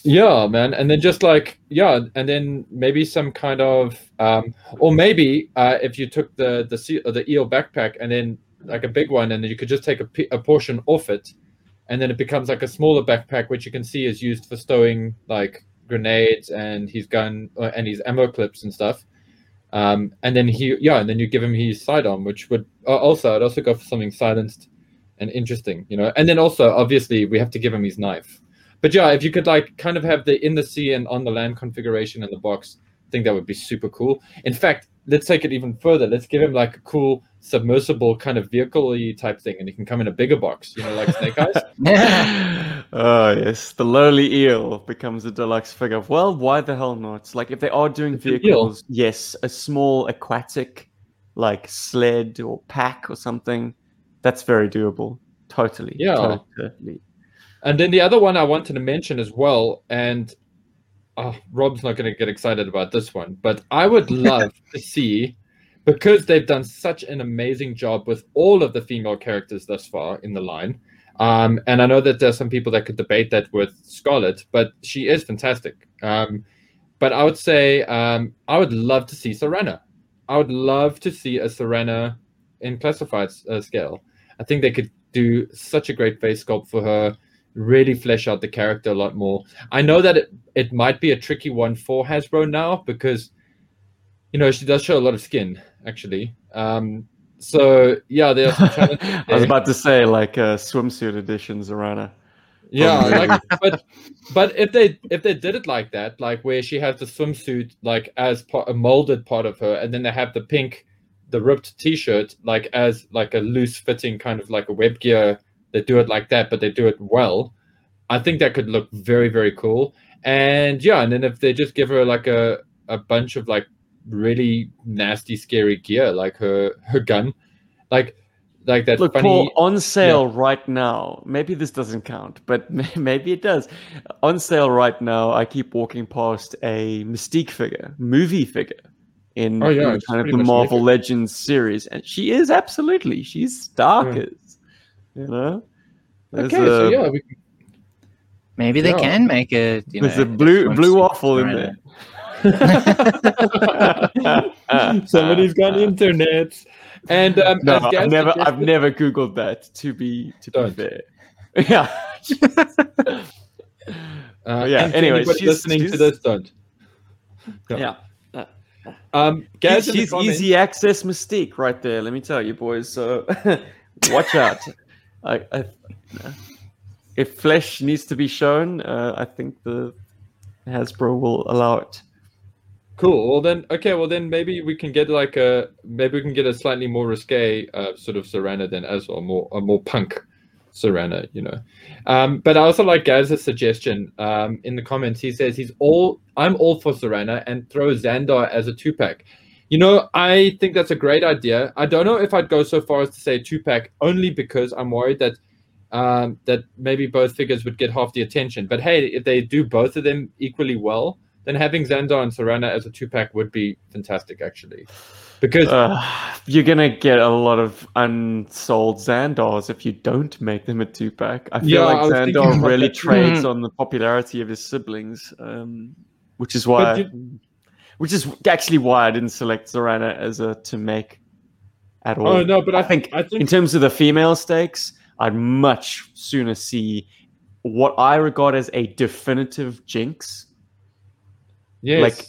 Yeah, man. And then just like yeah, and then maybe some kind of um or maybe uh if you took the the the eel backpack and then like a big one and then you could just take a, portion off it and then it becomes like a smaller backpack which you can see is used for stowing like grenades and his gun uh, and his ammo clips and stuff. Um and then he yeah, and then you give him his sidearm which would uh, also I'd also go for something silenced and interesting, you know. And then also obviously we have to give him his knife. But yeah, if you could like kind of have the in the sea and on the land configuration in the box, I think that would be super cool. In fact, let's take it even further. Let's give him like a cool submersible kind of vehicle type thing, and he can come in a bigger box, you know, like Snake Eyes. oh yes, the lowly eel becomes a deluxe figure. Well, why the hell not? Like if they are doing It's vehicles, yes, a small aquatic like sled or pack or something, that's very doable. Totally. Yeah. Totally. And then the other one I wanted to mention as well, and oh, Rob's not going to get excited about this one, but I would love to see, because they've done such an amazing job with all of the female characters thus far in the line. Um, and I know that there's some people that could debate that with Scarlett, but she is fantastic. Um, but I would say um, I would love to see Zarana. I would love to see a Zarana in classified uh, scale. I think they could do such a great face sculpt for her really flesh out the character a lot more. I know that it, it might be a tricky one for Hasbro now because you know she does show a lot of skin actually. Um, so yeah, there are some challenges. I was about to say like uh, swimsuit editions, Arana. Yeah, like but but if they if they did it like that, like where she has the swimsuit like as part, a molded part of her, and then they have the pink, the ripped T-shirt like as like a loose fitting kind of like a web gear. They do it like that, but they do it well. I think that could look very very cool. And yeah, and then if they just give her like a a bunch of like really nasty scary gear, like her her gun, like like that Look, funny. Paul, on sale right now. Maybe this doesn't count, but maybe it does. On sale right now, I keep walking past a Mystique figure, movie figure, in, Oh, yeah, in kind of the Marvel naked. Legends series, and she is absolutely she's dark Yeah. as you know. There's okay, so yeah, we can Maybe they Yeah. can make a you know there's a blue blue waffle in there. Somebody's got internet. And um, No, I've never, I've never googled that. To be, to Don't. be fair, yeah. Uh, yeah, and anyway, anybody she's- listening to this, don't. yeah. Um, Gaz, in she's easy access mystique right there. Let me tell you, boys. So watch out. I, I, if flesh needs to be shown, uh, I think the Hasbro will allow it. Cool. Well then, okay. Well then, maybe we can get like a maybe we can get a slightly more risque uh, sort of Zarana than as well, more a more punk Zarana, you know. Um, but I also like Gaz's suggestion um, in the comments. He says he's all I'm all for Zarana and throw Zandar as a two pack. You know, I think that's a great idea. I don't know if I'd go so far as to say two pack only because I'm worried that um, that maybe both figures would get half the attention. But hey, if they do both of them equally well, then having Zandar and Zarana as a two pack would be fantastic, actually. Because Uh, you're gonna get a lot of unsold Zandars if you don't make them a two pack. I feel Yeah, like was thinking Zandar really that trades on the popularity of his siblings, um, which is why, But which is actually why I didn't select Zarana as a to make at all. oh no, but I, I think I think in terms of the female stakes, I'd much sooner see what I regard as a definitive jinx. Yes. Like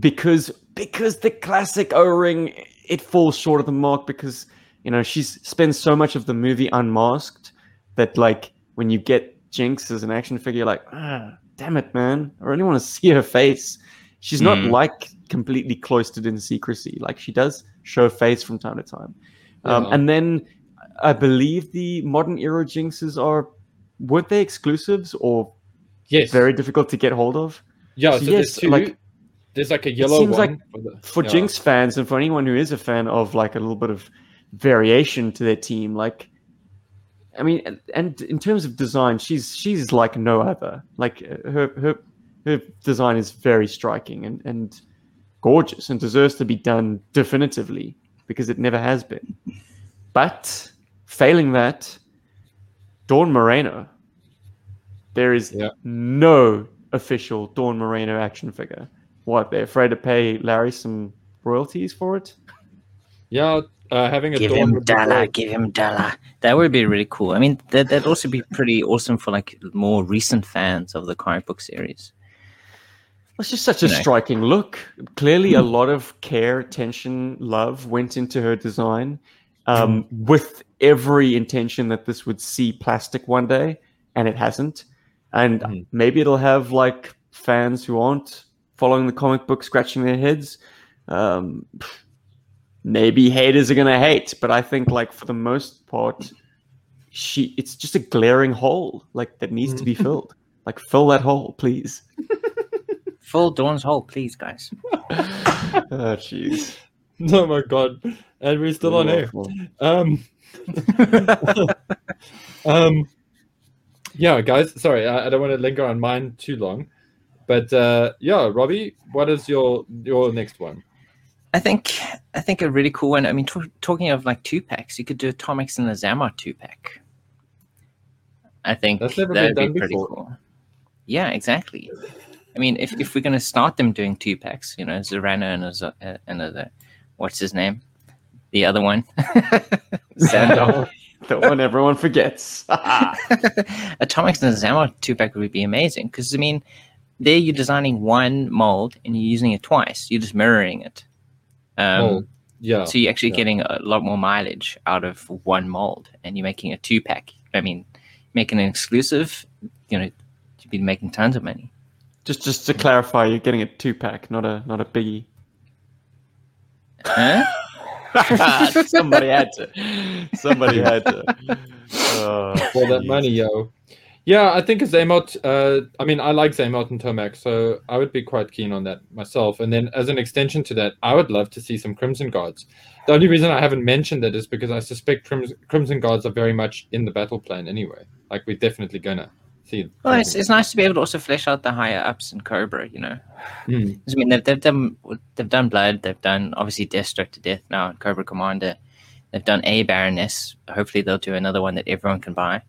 because because the classic O-ring it falls short of the mark because you know she spends so much of the movie unmasked that like when you get Jinx as an action figure, you're like ah damn it, man, I really want to see her face. She's not Mm. like completely cloistered in secrecy. Like she does show face from time to time. Um, Yeah. and then I believe the modern era Jinxes are weren't they exclusives or yes. very difficult to get hold of? yeah. so So, yes, there's two. like- there's like a yellow seems one like for, the, for yeah. Jinx fans and for anyone who is a fan of like a little bit of variation to their team, like I mean, and- and in terms of design, she's she's like no other. Like her her her design is very striking and and gorgeous and deserves to be done definitively because it never has been. But failing that, Dawn Moreno, there is Yeah. no official Dawn Moreno action figure. What they're afraid to pay Larry some royalties for it? Yeah, uh, having a Give dawn him would dollar, great. give him dollar. That would be really cool. I mean, that, that'd also be pretty awesome for like more recent fans of the comic book series. It's just such a You know. striking look. Clearly, a lot of care, attention, love went into her design, um, with every intention that this would see plastic one day, and it hasn't. And Mhm. maybe it'll have like fans who aren't following the comic book scratching their heads. Um, maybe haters are gonna hate, but I think like for the most part, she it's just a glaring hole like that needs to be filled. Like fill that hole, please. Full Dawn's hole, please, guys. oh jeez. Oh my god, and we're still on air. Um, um, yeah, guys. Sorry, I, I don't want to linger on mine too long, but uh, yeah, Robbie, what is your your next one? I think I think a really cool one. I mean, t- talking of like two packs, you could do a Tomax and the Xamot two pack. I think That's never that'd been be pretty before. cool. Yeah, exactly. I mean, if, if we're going to start them doing two packs, you know, Zarana and a, Z- uh, and a, what's his name, the other one, Zandar. the one everyone forgets. a Tomax and the Xamot two pack would be amazing because I mean, there you're designing one mold and you're using it twice. You're just mirroring it. Um, oh, yeah, So you're actually yeah. getting a lot more mileage out of one mold, and you're making a two pack. I mean, making an exclusive, you know, you'd be making tons of money. just just to clarify, you're getting a two pack, not a not a biggie. Huh? Somebody had to. Somebody had to. Uh, for that jeez. money, yo. Yeah, I think Xamot. Uh, I mean, I like Xamot and Tomax, so I would be quite keen on that myself. And then, as an extension to that, I would love to see some Crimson Guards. The only reason I haven't mentioned it is because I suspect Crimson, Crimson Guards are very much in the battle plan anyway. Like we're definitely gonna see. Well, it's, it's nice to be able to also flesh out the higher ups in Cobra. You know. 'Cause, I mean, they've, they've done they've done Bludd, they've done obviously Destro to Death now, and Cobra Commander. They've done a Baroness. Hopefully, they'll do another one that everyone can buy.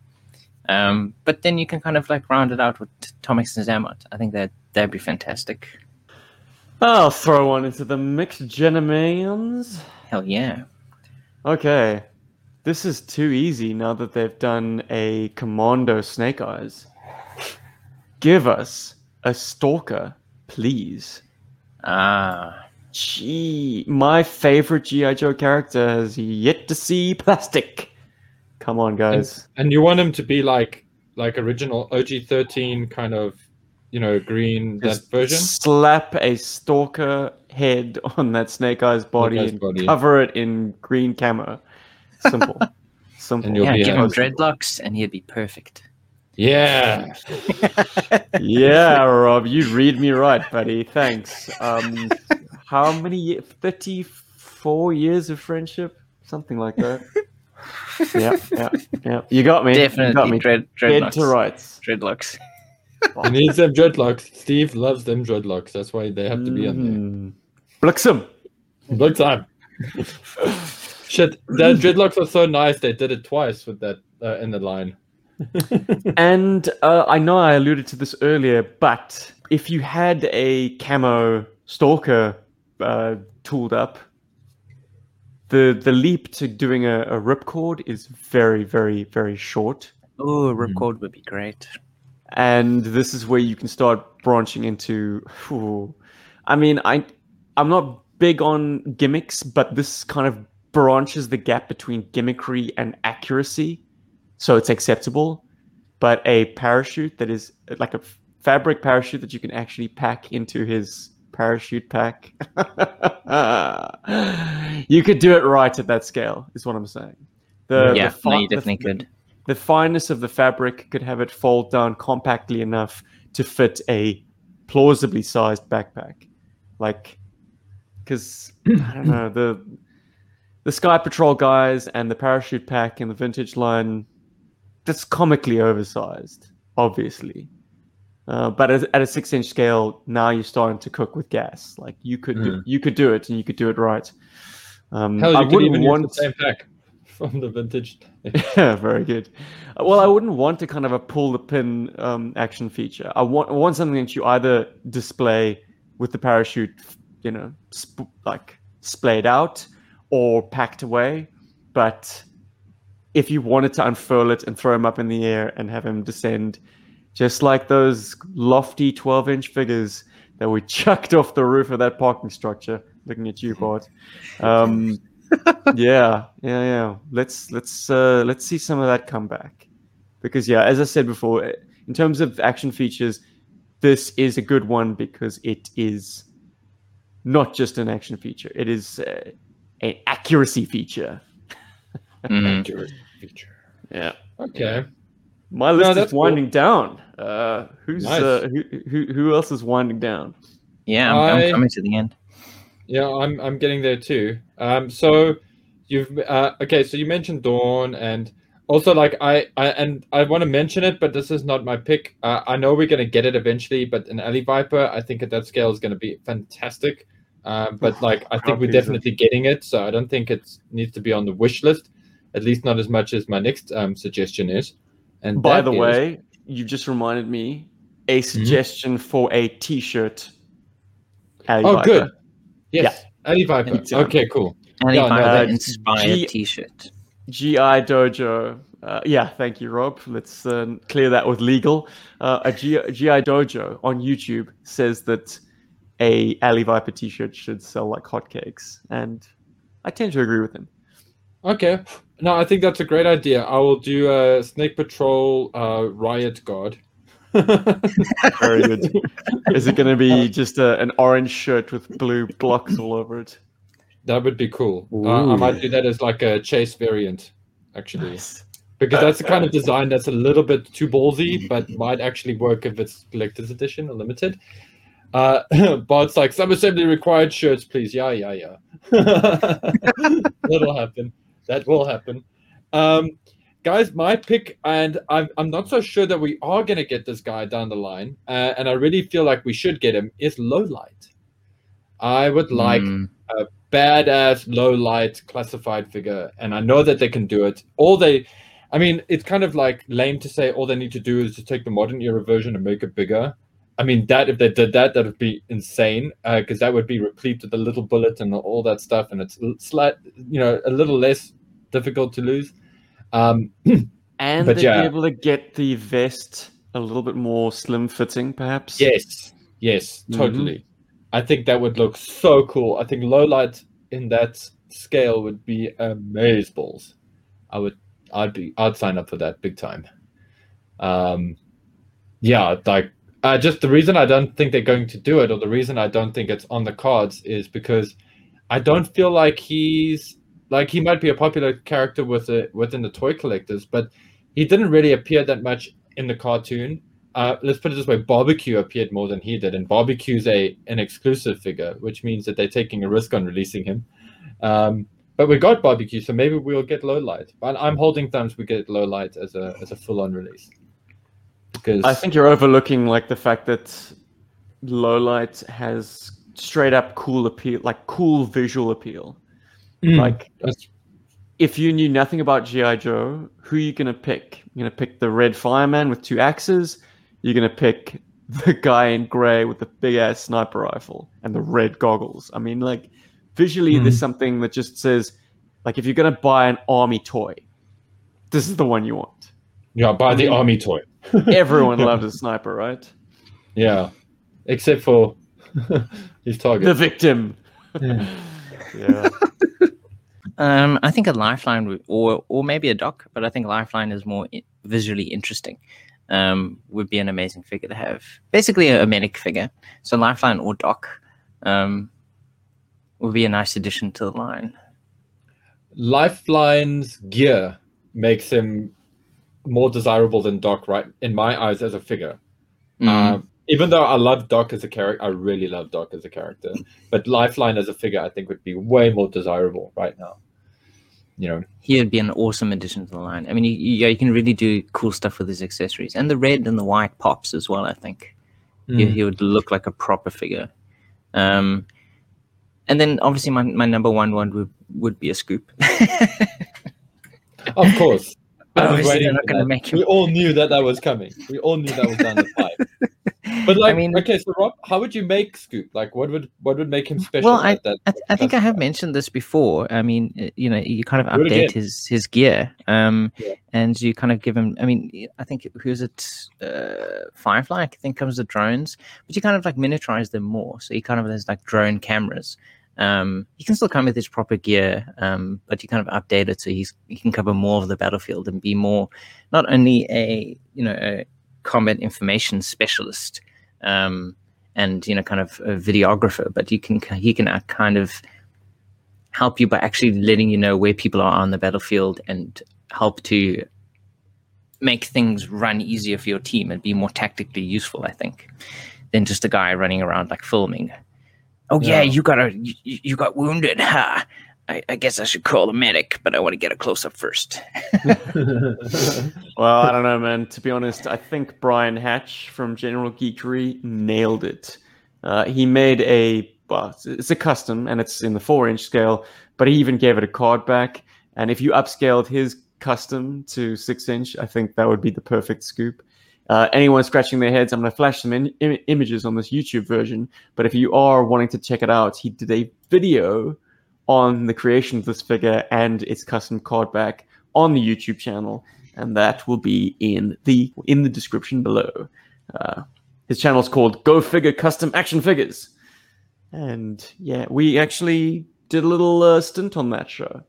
Um, but then you can kind of like round it out with a Tomax and Xamot. I think that that'd be fantastic. I'll throw one into the mixed genimans. Hell yeah. Okay. This is too easy now that they've done a Commando Snake Eyes. Give us a Stalker, please. Ah, Gee, my favorite G.I. Joe character has yet to see plastic. Come on, guys. And you want him to be like like original OG thirteen kind of, you know, green that version. Slap a Stalker head on that Snake Eyes body Eyes and body. cover it in green camo. Simple. Simple. And you'll yeah, be give him dreadlocks and he'd be perfect. Yeah. yeah, Rob, you read me right, buddy. Thanks. Um, how many? Thirty-four years of friendship, something like that. yeah, yeah, yeah. You got me. You got me. dread, Dead dreadlocks. to rights. Dreadlocks. He needs them dreadlocks. Steve loves them dreadlocks. That's why they have to be on there. Blixum. there. Big time. Shit, the dreadlocks are so nice. They did it twice with that uh, in the line. And uh, I know I alluded to this earlier, but if you had a camo stalker uh, tooled up, the the leap to doing a, a ripcord is very, very, very short. Oh, Hmm. ripcord would be great. and this is where you can start branching into. Whew, I mean, I I'm not big on gimmicks, but this kind of branches the gap between gimmickry and accuracy, so it's acceptable. But a parachute that is like a fabric parachute that you can actually pack into his parachute pack. you could do it right at that scale, is what I'm saying. The, yeah, the fi- no, you the- definitely could. the fineness of the fabric could have it fold down compactly enough to fit a plausibly sized backpack like because i don't know the the sky patrol guys and the parachute pack and the vintage line that's comically oversized obviously uh, but at, at a six inch scale now you're starting to cook with gas like you could do, you could do it and you could do it right um, Hell, you I wouldn't want same pack from the vintage. yeah, very good. Well, I wouldn't want to kind of a pull the pin um, action feature. I want I want something that you either display with the parachute, you know, sp- like splayed out or packed away. But if you wanted to unfurl it and throw him up in the air and have him descend, just like those lofty twelve-inch figures that we chucked off the roof of that parking structure. Looking at you, Bart. Um, yeah, yeah, yeah. Let's let's uh, let's see some of that come back, because yeah, as I said before, eh, in terms of action features, this is a good one because it is not just an action feature; it is uh, an accuracy feature. Mhm. Accurate feature. Yeah, Okay. my list that's is cool. winding down. Uh, who's Nice. uh, who, who who else is winding down? Yeah, I'm, I- I'm coming to the end. Yeah, I'm I'm getting there too. Um, so you've uh, okay. So you mentioned Dawn, and also like I, I and I want to mention it, but this is not my pick. Uh, I know we're gonna get it eventually, but an Alley Viper, I think at that scale is gonna be fantastic. Uh, but like I think we're definitely getting it, so I don't think it needs to be on the wish list. At least not as much as my next um, suggestion is. And By the is- way, you just reminded me a Mm-hmm. suggestion for a T-shirt. Alley oh, Viper. good. Yes, Alley Viper. Anytime. Okay, cool. Alley Yeah, no, Viper that- inspired G- T-shirt. GI Dojo. Uh, yeah, thank you, Rob. Let's uh, clear that with legal. Uh, a G- GI Dojo on YouTube says that a Alley Viper T-shirt should sell like hotcakes, and I tend to agree with him. Okay. No, I think that's a great idea. I will do a Snake Patrol uh, Riot Guard. Very good. Is it going to be just a, an orange shirt with blue blocks all over it? That would be cool. Uh, I might do that as like a chase variant, actually, because that's the kind of design that's a little bit too ballsy, but might actually work if it's collector's edition or limited. Uh, but it's like some assembly required shirts, please. Yeah, yeah, yeah. That'll happen. That will happen. Um, guys, my pick, and I'm, I'm not so sure that we are going to get this guy down the line, uh, and I really feel like we should get him, is low light. I would like Mm, badass low light classified figure and i know that they can do it all they i mean it's kind of like lame to say all they need to do is to take the modern era version and make it bigger i mean that if they did that that would be insane because that would be replete with the little bullet and all that stuff and it's slight you know a little less difficult to lose um And they'd yeah. be able to get the vest a little bit more slim fitting, perhaps. yes yes Mhm. totally i think that would look so cool i think low light in that scale would be amazeballs i would i'd be i'd sign up for that big time um yeah like uh, just the reason i don't think they're going to do it or the reason i don't think it's on the cards is because i don't feel like he's like he might be a popular character with the within the toy collectors but he didn't really appear that much in the cartoon. Uh, let's put it this way barbecue appeared more than he did and barbecue's a an exclusive figure which means that they're taking a risk on releasing him. Um, but we got barbecue so maybe we'll get low light but i'm holding thumbs we get low light as a as a full-on release because I think you're overlooking like the fact that Lowlight has straight up cool appeal, like cool visual appeal. Mm, Like if you knew nothing about GI Joe, who are you gonna pick? You're gonna pick the red fireman with two axes. You're gonna pick the guy in gray with the big ass sniper rifle and the red goggles. I mean, like visually, there's something that just says, like, if you're gonna buy an army toy, this is the one you want. yeah buy the I mean- army toy Everyone loved a sniper, right? Yeah, except for his target. The victim. Yeah. Yeah. Um, I think a lifeline would, or or maybe a doc, but I think lifeline is more i- visually interesting. Um, would be an amazing figure to have. Basically, a, a medic figure. So lifeline or doc, um, would be a nice addition to the line. Lifeline's gear makes him more desirable than Doc, right? In my eyes, as a figure. Mm. Um, even though I love Doc as a character, I really love Doc as a character. But Lifeline as a figure, I think, would be way more desirable right now. You know, he would be an awesome addition to the line. I mean, you, you, yeah, you can really do cool stuff with his accessories and the red and the white pops as well. I think he, he would look like a proper figure. Um, and then obviously my, my number one one would, would be a scoop. of course. I was Obviously, waiting they're not gonna make him- We all knew that that was coming. We all knew that was down the pipe. But like, mean- okay, so Rob, how would you make Scoop? Like, what would what would make him special? Well, at that, I, I think I have mentioned this before. I mean, you know, you kind of update his his gear, um, Yeah. and you kind of give him. I mean, I think who's it? Uh, Firefly, I think, comes with drones, but you kind of like miniaturize them more. So he kind of has like drone cameras. Um, he can still come with his proper gear, um, but you kind of update it so he's he can cover more of the battlefield and be more not only a you know a combat information specialist, um, and you know kind of a videographer, but you can he can uh, kind of help you by actually letting you know where people are on the battlefield and help to make things run easier for your team and be more tactically useful. I think than just a guy running around like filming. Oh yeah, Yeah. you got a you, you got wounded. huh? I, I guess I should call the medic, but I want to get a close up first. Well, I don't know, man. To be honest, I think Brian Hatch from General Geekery nailed it. Uh, he made a, well, it's- it's a custom and it's in the four inch scale, but he even gave it a card back. And if you upscaled his custom to six inch, I think that would be the perfect scoop. Uh, anyone scratching their heads, I'm going to flash some in- Im- images on this YouTube version. But if you are wanting to check it out, he did a video on the creation of this figure and its custom card back on the YouTube channel, and that will be in the in the description below. Uh, his channel is called Go Figure Custom Action Figures, and yeah, we actually did a little uh, stint on that show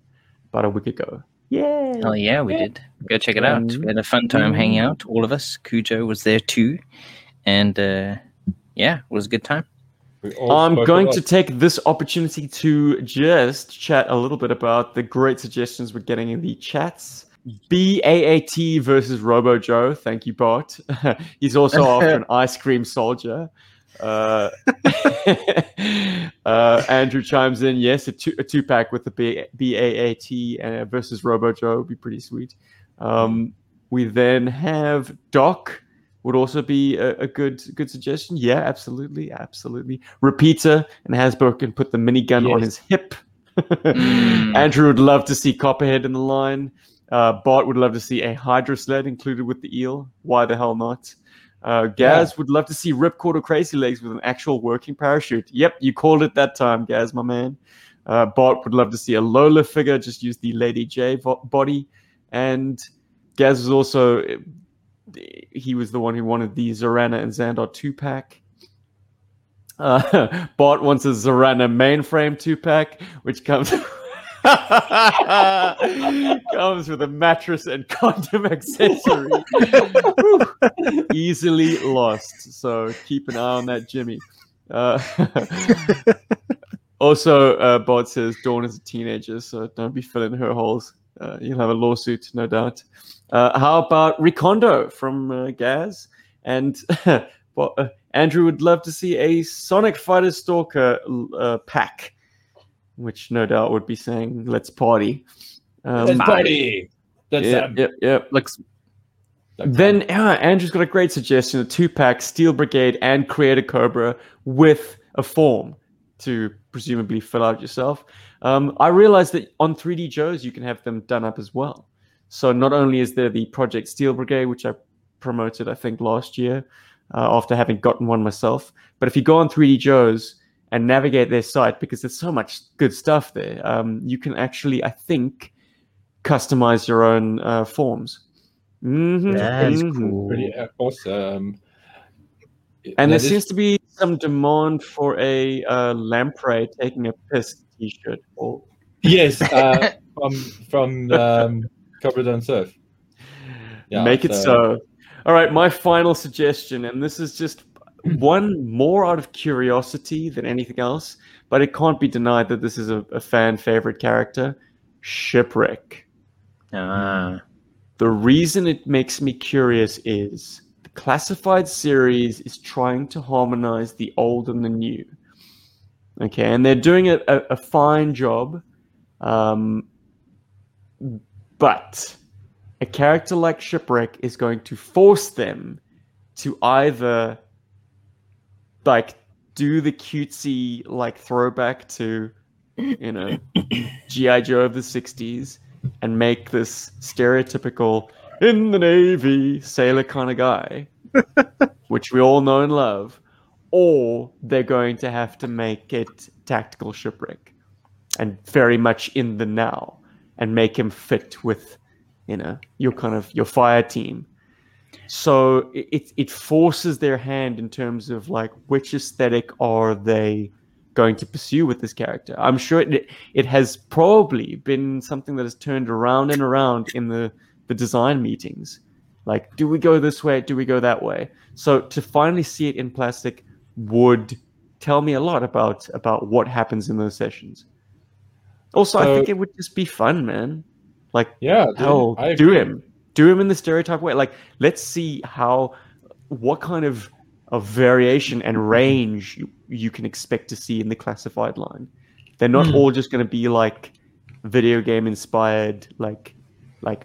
about a week ago. Yeah, Oh yeah, we did. Go check it out. We had a fun time hanging out. All of us. Cujo was there too, and uh, yeah, it was a good time. I'm going to take this opportunity to just chat a little bit about the great suggestions we're getting in the chats. BAAT versus Robo Joe. Thank you, Bart. He's also after an ice cream soldier. Uh, uh, Andrew chimes in. Yes, a two, a two pack with the B, BAAT uh, versus Robo Joe would be pretty sweet. Um, we then have Doc would also be a, a good good suggestion. Yeah, absolutely, absolutely. Repeater and Hasbro can put the minigun on his hip. Mm. Andrew would love to see Copperhead in the line. Uh, Bart would love to see a Hydro sled included with the eel. Why the hell not? Uh, Gaz would love to see Ripcord or Crazy Legs with an actual working parachute. Yep, you called it that time, Gaz, my man. Uh, Bart would love to see a Lola figure, just use the Lady Jaye vo- body. And Gaz was also, he was the one who wanted the Zarana and Zandar 2 pack. Uh, Bart wants a Zarana mainframe 2 pack, which comes. comes with a mattress and condom accessory. Whew. Easily lost. So keep an eye on that, Jimmy. Uh, also, uh, Bart says Dawn is a teenager, so don't be filling her holes. Uh, you'll have a lawsuit, no doubt. Uh, how about Recondo from uh, Gaz? And well, uh, Andrew would love to see a Sonic Fighter Stalker uh, pack, which no doubt would be saying "Let's party." Um, Let's party. That's yeah, yeah, yeah. Then uh, Andrew's got a great suggestion: a two-pack Steel Brigade and Creator Cobra with a form to presumably fill out yourself. Um, I realized that on 3D Joes you can have them done up as well. So not only is there the Project Steel Brigade, which I promoted I think last year uh, after having gotten one myself, but if you go on 3D Joes and navigate their site because there's so much good stuff there, um, you can actually I think customize your own uh, forms Mhm, That's mhm. cool. Pretty awesome. And Now there this- seems to be some demand for a uh, lamprey taking a piss T-shirt. Or yes, uh, from from um, Cobra Don't Surf. Yeah, make it so- so. All right, my final suggestion, and this is just one more out of curiosity than anything else, but it can't be denied that this is a, a fan favorite character, Shipwreck. Ah. The reason it makes me curious is the classified series is trying to harmonize the old and the new. Okay, and they're doing a, a, a fine job. Um, but a character like Shipwreck is going to force them to either like do the cutesy like throwback to you know GI Joe of the 60s and make this stereotypical in the navy sailor kind of guy which we all know and love or they're going to have to make it tactical shipwreck and very much in the now and make him fit with you know your kind of your fire team. So it, it forces their hand in terms of like which aesthetic are they going to pursue with this character. I'm sure it it has probably been something that has turned around and around in the the design meetings. Like do we go this way? Do we go that way? So to finally see it in plastic would tell me a lot about about what happens in those sessions. Also i think it would just be fun man. Like Yeah, hell do him. Do him in the stereotype way. Like let's see how what kind of of variation and range you, you can expect to see in the classified line they're not Hmm. all just going to be like video game inspired like like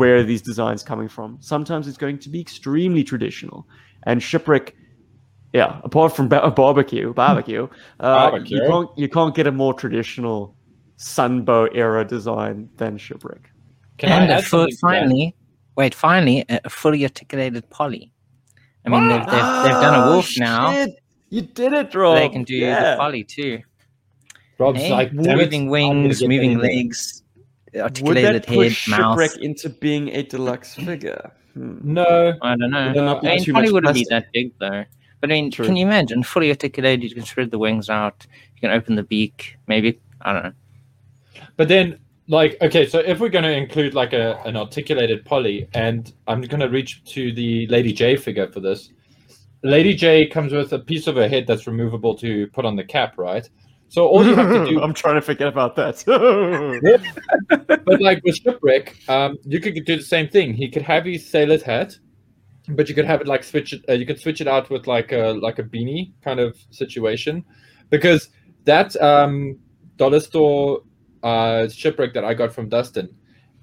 where are these designs coming from sometimes it's going to be extremely traditional and shipwreck yeah apart from ba- barbecue barbecue, uh, Barbecue. you can't you can't get a more traditional sunbow era design than shipwreck Can and a add full, something to that? finally, wait, finally, a a fully articulated Polly. I mean, they've, they've, they've done a Ah, wolf now. You did it, Rob. They can do yeah. the Polly too. Rob's Hey, like, "Damn it, moving wings, moving that in there." legs, Would articulated that head, push mouth. shipwreck into being a deluxe figure? Hmm. No, I don't know. Would there I mean, probably wouldn't be that big though. But I mean, True. can you imagine fully articulated? You can spread the wings out. You can open the beak. Maybe I don't know. but then like okay, so if we're going to include like a an articulated Polly, and I'm going to reach to the Lady Jaye figure for this. Lady Jaye comes with a piece of her head that's removable to put on the cap, right? So all you have to do I'm trying to forget about that. but like with shipwreck, um, you could do the same thing. He could have his sailor's hat, but you could have it like switch it. Uh, you could switch it out with like a like a beanie kind of situation, because that um, dollar store uh, shipwreck that I got from Dustin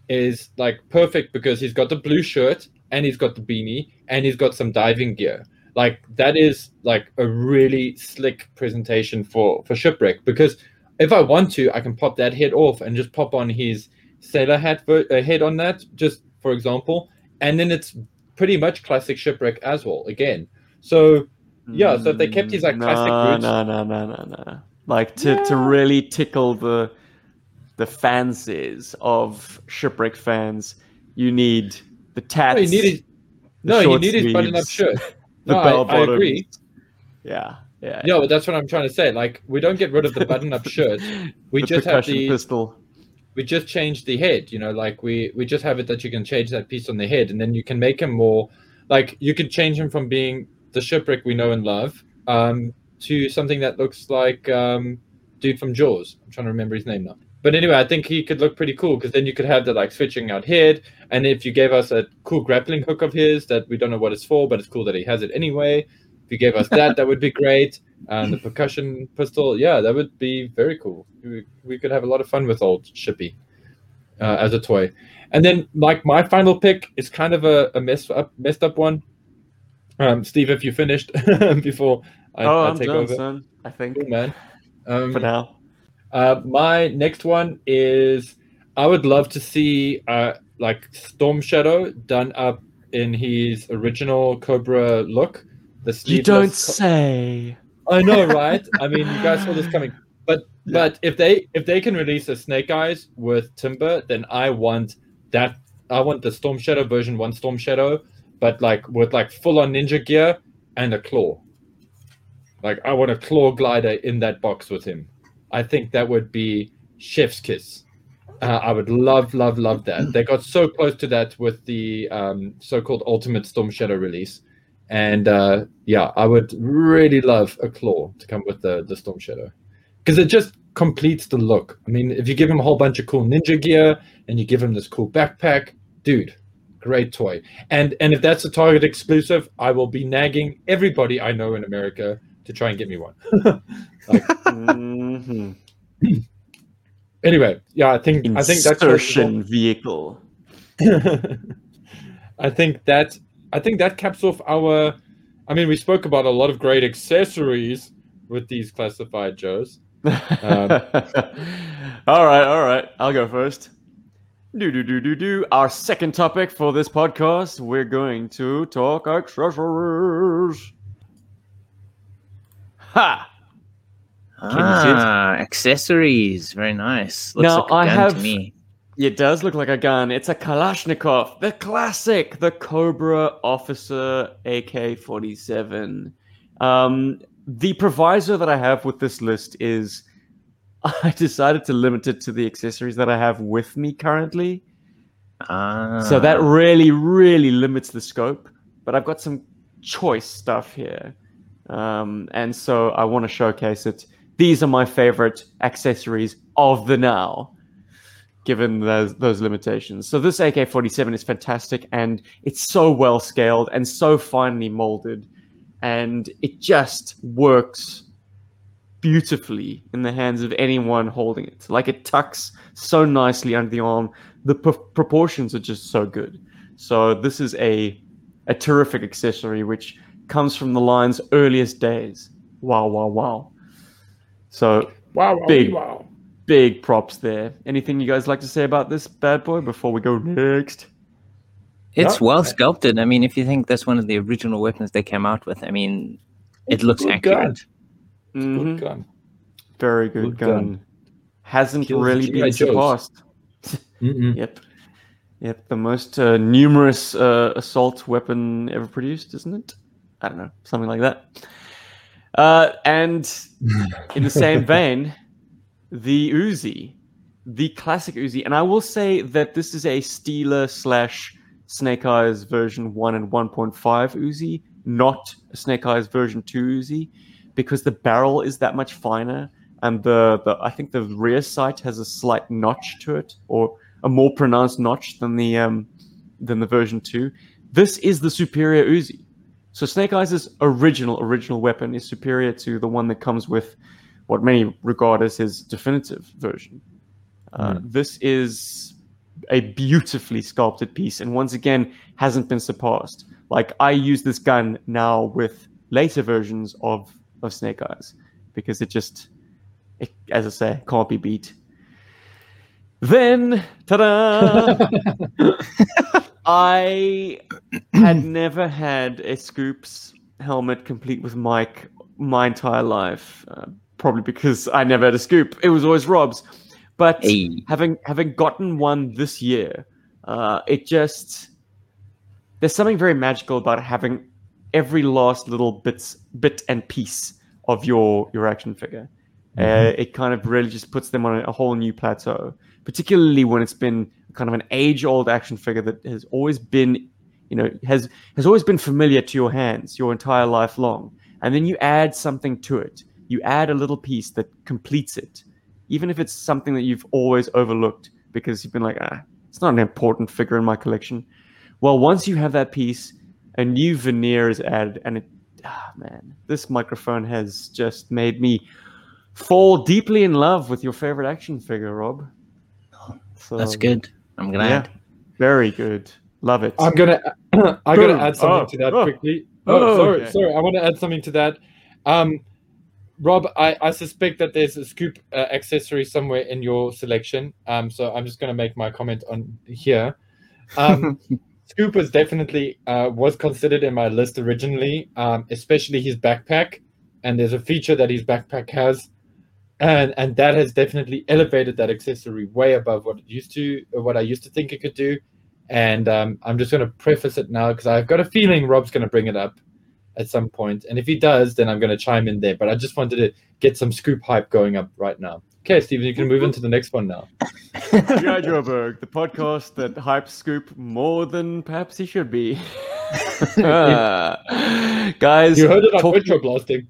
is like perfect because he's got the blue shirt and he's got the beanie and he's got some diving gear. Like that is like a really slick presentation for for shipwreck because if I want to, I can pop that head off and just pop on his sailor hat ver- uh, head on that, just for example, and then it's pretty much classic shipwreck as well again. So Yeah, so if they kept his, like, classic no, roots- No, no, no, no, no. Like to, to really tickle the the fancies of shipwreck fans, you need the tats. no, you need his, the no, you short need button-up sleeves, shirt. the No, I- bell I agree. Yeah, yeah. Yeah, but that's what I'm trying to say. Like, we don't get rid of the button-up shirt. We the just have the pistol. we just change the head. You know, like we we just have it that you can change that piece on the head, and then you can make him more like you can change him from being the shipwreck we know and love um, to something that looks like um, dude from Jaws. I'm trying to remember his name now. But anyway, I think he could look pretty cool because then you could have the like switching out head, and if you gave us a cool grappling hook of his that we don't know what it's for, but it's cool that he has it anyway. If you gave us that, that would be great. And the percussion pistol, yeah, that would be very cool. We, we could have a lot of fun with old Shippy uh, as a toy. And then, like my final pick is kind of a, a messed up messed up one. Um, Steve, if you finished before I, oh, I I'm take done, over, son. I think Cool, man. Um, for now. Uh, my next one is I would love to see uh, like Storm Shadow done up in his original Cobra look. The You don't co- say. I know, right? I mean, you guys saw this coming. But but if they if they can release a Snake Eyes with Timber, then I want that I want the Storm Shadow version one Storm Shadow, but like with like full on ninja gear and a claw. Like I want a claw glider in that box with him. I think that would be chef's kiss. Uh, I would love, love, love that. They got so close to that with the um, so-called Ultimate Storm Shadow release, and uh, yeah, I would really love a claw to come with the the Storm Shadow because it just completes the look. I mean, if you give him a whole bunch of cool ninja gear and you give him this cool backpack, dude, great toy. And and if that's a Target exclusive, I will be nagging everybody I know in America to try and get me one. like, Mhm. anyway, yeah, I think I think that's Insertion vehicle. I think that I think that caps off our. I mean, we spoke about a lot of great accessories with these classified Joes. Um, all right, all right. I'll go first. Do do do do do. Our second topic for this podcast, we're going to talk accessories. Ha! You see it? Ah, accessories. Very nice. Looks Now, like I have- to me. It does look like a gun. It's a Kalashnikov, the classic, the Cobra Officer AK 47. Um, the proviso that I have with this list is I decided to limit it to the accessories that I have with me currently. Ah, So that really, really limits the scope. But I've got some choice stuff here. Um, and so I want to showcase it. These are my favorite accessories of the now, given those, those limitations. So this AK 47 is fantastic and it's so well scaled and so finely molded. And it just works beautifully in the hands of anyone holding it. Like it tucks so nicely under the arm. The p- proportions are just so good. So this is a a terrific accessory which comes from the line's earliest days. Wow, wow, wow. So wow, wow, Big. wow. big props there. Anything you guys like to say about this bad boy before we go next? it's No, well sculpted. I mean, if you think that's one of the original weapons they came out with, I mean, it looks Good accurate. Mhm. Good gun. Very good, Good gun. gun. Hasn't Kills really been surpassed. Yep. Yep, the most uh, numerous uh, assault weapon ever produced, isn't it? I don't know, something like that. Uh, and in the same vein, the Uzi, the classic Uzi, and I will say that this is a Steeler slash Snake Eyes version 1 and 1.5 Uzi, not a Snake Eyes version 2 Uzi, because the barrel is that much finer and the, the I think the rear sight has a slight notch to it, or a more pronounced notch than the um, than the version two. This is the superior Uzi. So Snake Eyes' original original weapon is superior to the one that comes with what many regard as his definitive version. Uh, This is a beautifully sculpted piece, and once again hasn't been surpassed. Like I use this gun now with later versions of of Snake Eyes because it just, it, as I say, can't be beat. Then, ta-da! I had never had a Scoops helmet complete with mic my entire life, uh, probably because I never had a Scoop. It was always Rob's. But Hey. having having gotten one this year, uh, it just there's something very magical about having every last little bits bit and piece of your your action figure. Uh, it kind of really just puts them on a, a whole new plateau, particularly when it's been kind of an age-old action figure that has always been, you know, has has always been familiar to your hands your entire life long, and then you add something to it. You add a little piece that completes it, even if it's something that you've always overlooked because you've been like, ah, it's not an important figure in my collection. Well, once you have that piece, a new veneer is added, and it, ah, man, this microphone has just made me fall deeply in love with your favorite action figure, Rob. So, That's good. I'm glad. Yeah, very good. Love it. I'm gonna I'm gonna add something Oh, to that oh. quickly. Oh, Oh, sorry, okay. sorry. I want to add something to that. Um, Rob, I, I suspect that there's a scoop uh, accessory somewhere in your selection. Um, so I'm just gonna make my comment on here. Um, scoop was definitely uh, was considered in my list originally, um, especially his backpack. And there's a feature that his backpack has, and and that has definitely elevated that accessory way above what it used to, what I used to think it could do and um, I'm just going to preface it now because I've got a feeling Rob's going to bring it up at some point, and if he does, then I'm going to chime in there. But I just wanted to get some scoop hype going up right now. Okay, Steven, you can move into the next one now. G.I. Joburg, the podcast that hypes Scoop more than perhaps he should be. Guys, You heard it on retro blasting.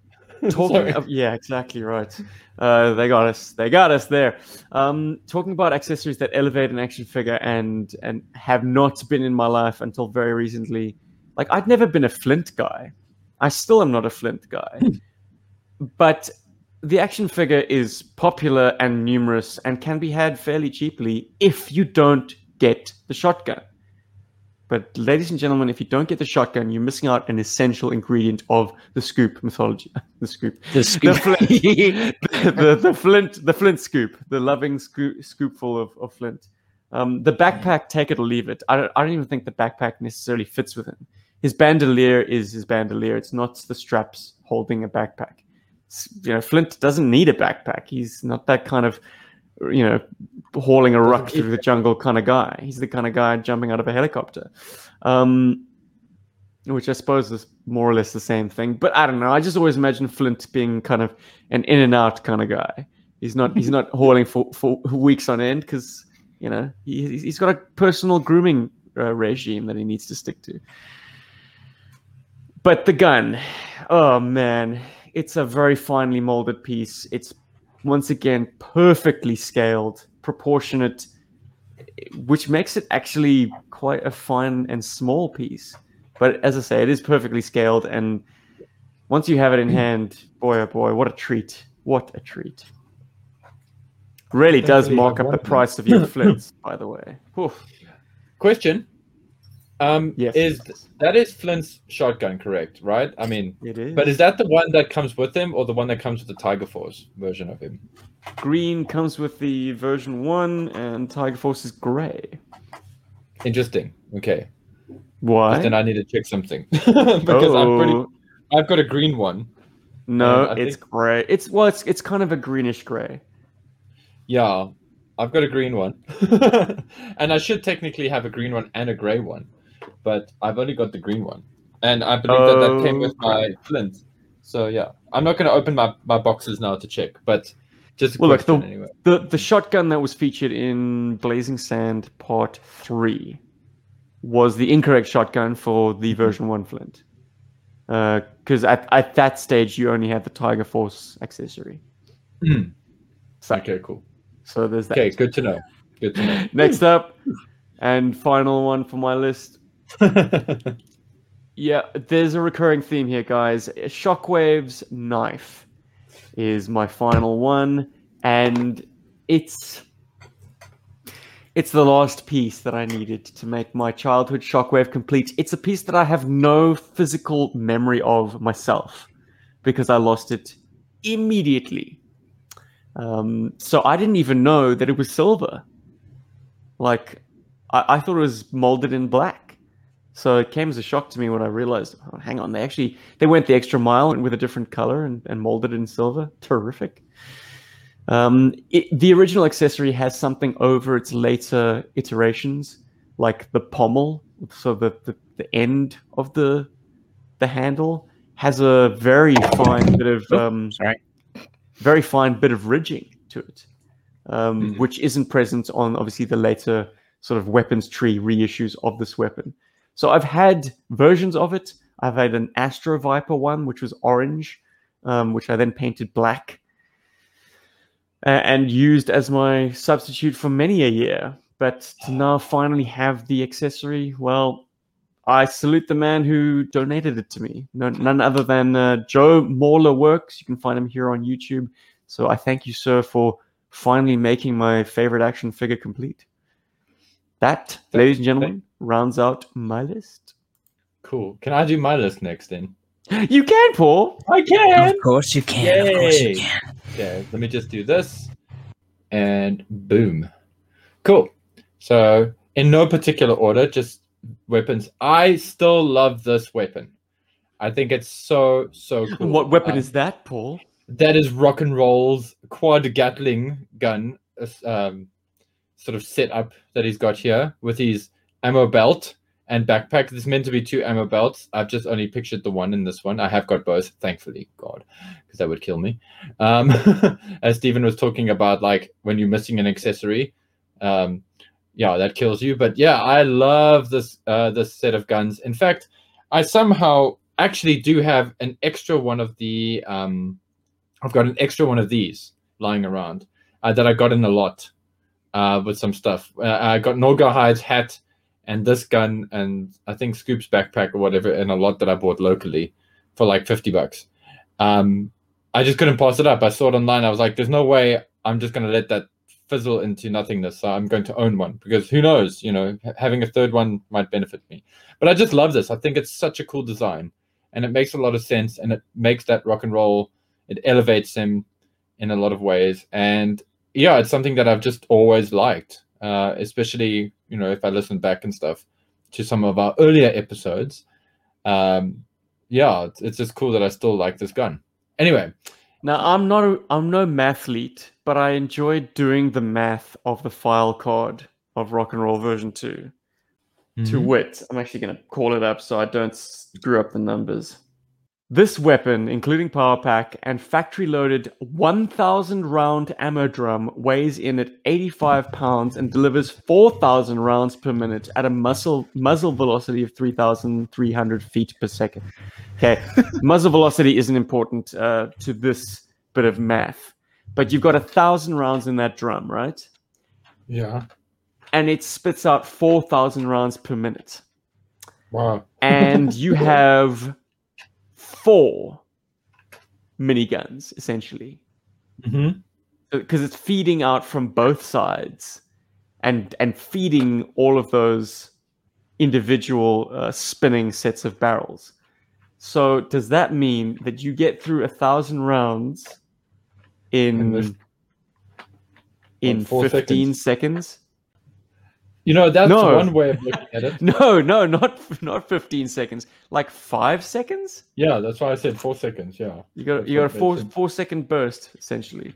talking of- yeah exactly right. Uh, they got us they got us there. Um, talking about accessories that elevate an action figure and and have not been in my life until very recently. Like i'd never been a flint guy. I still am not a flint guy. But the action figure is popular and numerous and can be had fairly cheaply if you don't get the shotgun but ladies and gentlemen, if you don't get the shotgun, you're missing out an essential ingredient of the scoop mythology. The scoop. The scoop. flint, the, the flint, the flint scoop, the loving scoop, scoopful of, of flint. Um, the backpack, take it or leave it. I don't, I don't even think the backpack necessarily fits with him. His bandolier is his bandolier. It's not the straps holding a backpack. You know, Flint doesn't need a backpack. He's not that kind of, you know, hauling a ruck through the jungle kind of guy. He's the kind of guy jumping out of a helicopter. Um, which I suppose is more or less the same thing. But I don't know. I just always imagine Flint being kind of an in and out kind of guy. He's not. He's not hauling for, for weeks on end because you know he, he's got a personal grooming uh, regime that he needs to stick to. But the gun, oh man, it's a very finely molded piece. It's once again perfectly scaled, proportionate, which makes it actually quite a fine and small piece. But as I say, it is perfectly scaled, and once you have it in hand, boy oh boy, what a treat! What a treat! Really does mark up the price of your flints, by the way. Whew. Question. Um, Yes. is that is Flint's shotgun correct? Right? I mean, It is. but is that the one that comes with him, or the one that comes with the Tiger Force version of him? green comes with the version one, and Tiger Force is grey. Interesting. Okay. Why? Then I need to check something because I'm pretty. Oh, I've got a green one. No, it's think- grey. It's well, it's it's kind of a greenish grey. Yeah, I've got a green one, and I should technically have a green one and a gray one, but I've only got the green one, and I believe that that came with my flint. So yeah, I'm not going to open my, my boxes now to check, but just Well, look, the- anyway. The the shotgun that was featured in Blazing Sand Part Three was the incorrect shotgun for the Mm-hmm. version one Flint. Because at, at that stage you only had the Tiger Force accessory. Mm. So, Okay, cool. so there's that. Okay, good to know. Good to know. Next up, and final one for my list. Yeah, there's a recurring theme here, guys. Shockwave's knife is my final one, and it's it's the last piece that I needed to make my childhood Shockwave complete. It's a piece that I have no physical memory of myself because I lost it immediately. Um, so I didn't even know that it was silver. Like I, I thought it was molded in black. So it came as a shock to me when I realized, oh, hang on, they actually they went the extra mile and with a different color and, and molded it in silver. Terrific. Um, it, the original accessory has something over its later iterations, like the pommel, so the, the, the end of the the handle has a very fine bit of um, Sorry. very fine bit of ridging to it, um, Mhm. which isn't present on obviously the later sort of weapons tree reissues of this weapon. So I've had versions of it. I've had an Astro Viper one, which was orange, um, which I then painted black and used as my substitute for many a year. But to now finally have the accessory, well, I salute the man who donated it to me. No, none other than uh, Joe Mauler Works. You can find him here on YouTube. So I thank you, sir, for finally making my favorite action figure complete. That, ladies and gentlemen, rounds out my list. cool. Can I do my list next then? You can, Paul. I can. Of course you can. Of course you can. Okay, let me just do this. And boom. Cool. So, in no particular order, just weapons. I still love this weapon. I think it's so, so cool. What weapon Um, is that, Paul? That is rock and roll's quad Gatling gun, uh, um, sort of setup that he's got here with his ammo belt and backpack. There's meant to be two ammo belts. I've just only pictured the one in this one. I have got both, thankfully, God, because that would kill me. Um, as Stephen was talking about, like when you're missing an accessory, um, yeah, that kills you. But yeah, I love this uh, this set of guns. In fact, I somehow actually do have an extra one of the. Um, I've got an extra one of these lying around uh, that I got in a lot uh, with some stuff. Uh, I got Norgahide's hat and this gun and I think Scoop's backpack or whatever and a lot that I bought locally for like 50 bucks. Um, I just couldn't pass it up. I saw it online. I was like, there's no way I'm just going to let that fizzle into nothingness. So I'm going to own one because who knows, you know, having a third one might benefit me. But I just love this. I think it's such a cool design and it makes a lot of sense and it makes that rock and roll, it elevates him in a lot of ways. And yeah, it's something that I've just always liked, uh, especially you know if I listen back and stuff to some of our earlier episodes. Um, yeah, it's, it's just cool that I still like this gun. Anyway, now I'm not a, I'm no mathlete, but I enjoy doing the math of the file card of Rock and Roll version 2 mm-hmm. To wit, I'm actually going to call it up so I don't screw up the numbers. This weapon, including power pack and factory loaded 1000 round ammo drum, weighs in at 85 pounds and delivers 4000 rounds per minute at a muzzle, muzzle velocity of 3300 feet per second. Okay, muzzle velocity isn't important uh, to this bit of math, but you've got a thousand rounds in that drum, right? Yeah. And it spits out 4000 rounds per minute. Wow. And you have four miniguns essentially because mm-hmm. it's feeding out from both sides and and feeding all of those individual uh, spinning sets of barrels so does that mean that you get through a thousand rounds in in 15 seconds. seconds you know, that's no. one way of looking at it. no, no, not not 15 seconds. Like five seconds? Yeah, that's why I said four seconds. Yeah. You got you got a four four second burst, essentially.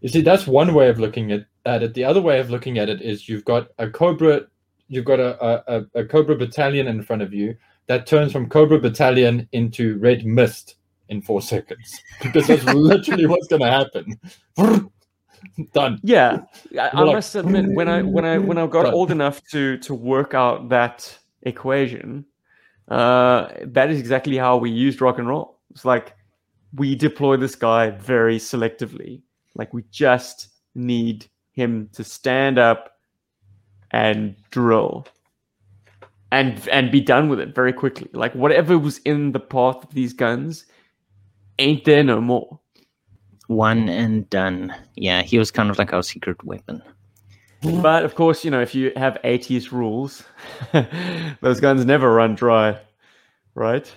You see, that's one way of looking at, at it. The other way of looking at it is you've got a Cobra you've got a, a, a Cobra battalion in front of you that turns from Cobra battalion into red mist in four seconds. Because that's literally what's gonna happen. Done. Yeah, I, I like, must admit when I when I when I got done. old enough to to work out that equation, uh, that is exactly how we used rock and roll. It's like we deploy this guy very selectively. Like we just need him to stand up and drill and and be done with it very quickly. Like whatever was in the path of these guns ain't there no more. One and done. Yeah, he was kind of like our secret weapon. But of course, you know, if you have 80s rules, those guns never run dry, right?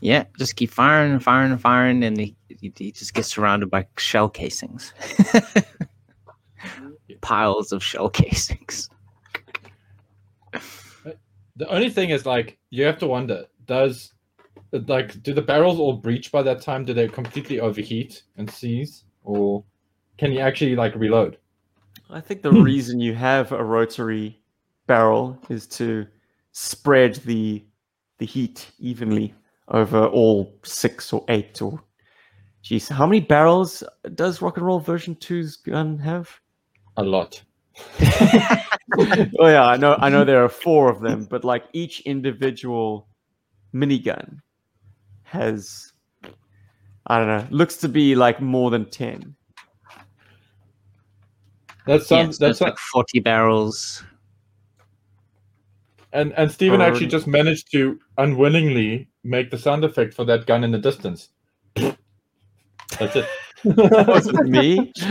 Yeah, just keep firing and firing and firing, and he, he just gets surrounded by shell casings. Piles of shell casings. The only thing is, like, you have to wonder does like do the barrels all breach by that time? Do they completely overheat and seize, or can you actually like reload? I think the reason you have a rotary barrel is to spread the the heat evenly over all six or eight or geez, how many barrels does Rock and Roll version 2's gun have? A lot. oh yeah, I know I know there are four of them, but like each individual minigun has I don't know, looks to be like more than ten. That sounds yeah, that's like forty barrels. And and Stephen actually just managed to unwillingly make the sound effect for that gun in the distance. That's it. wasn't me.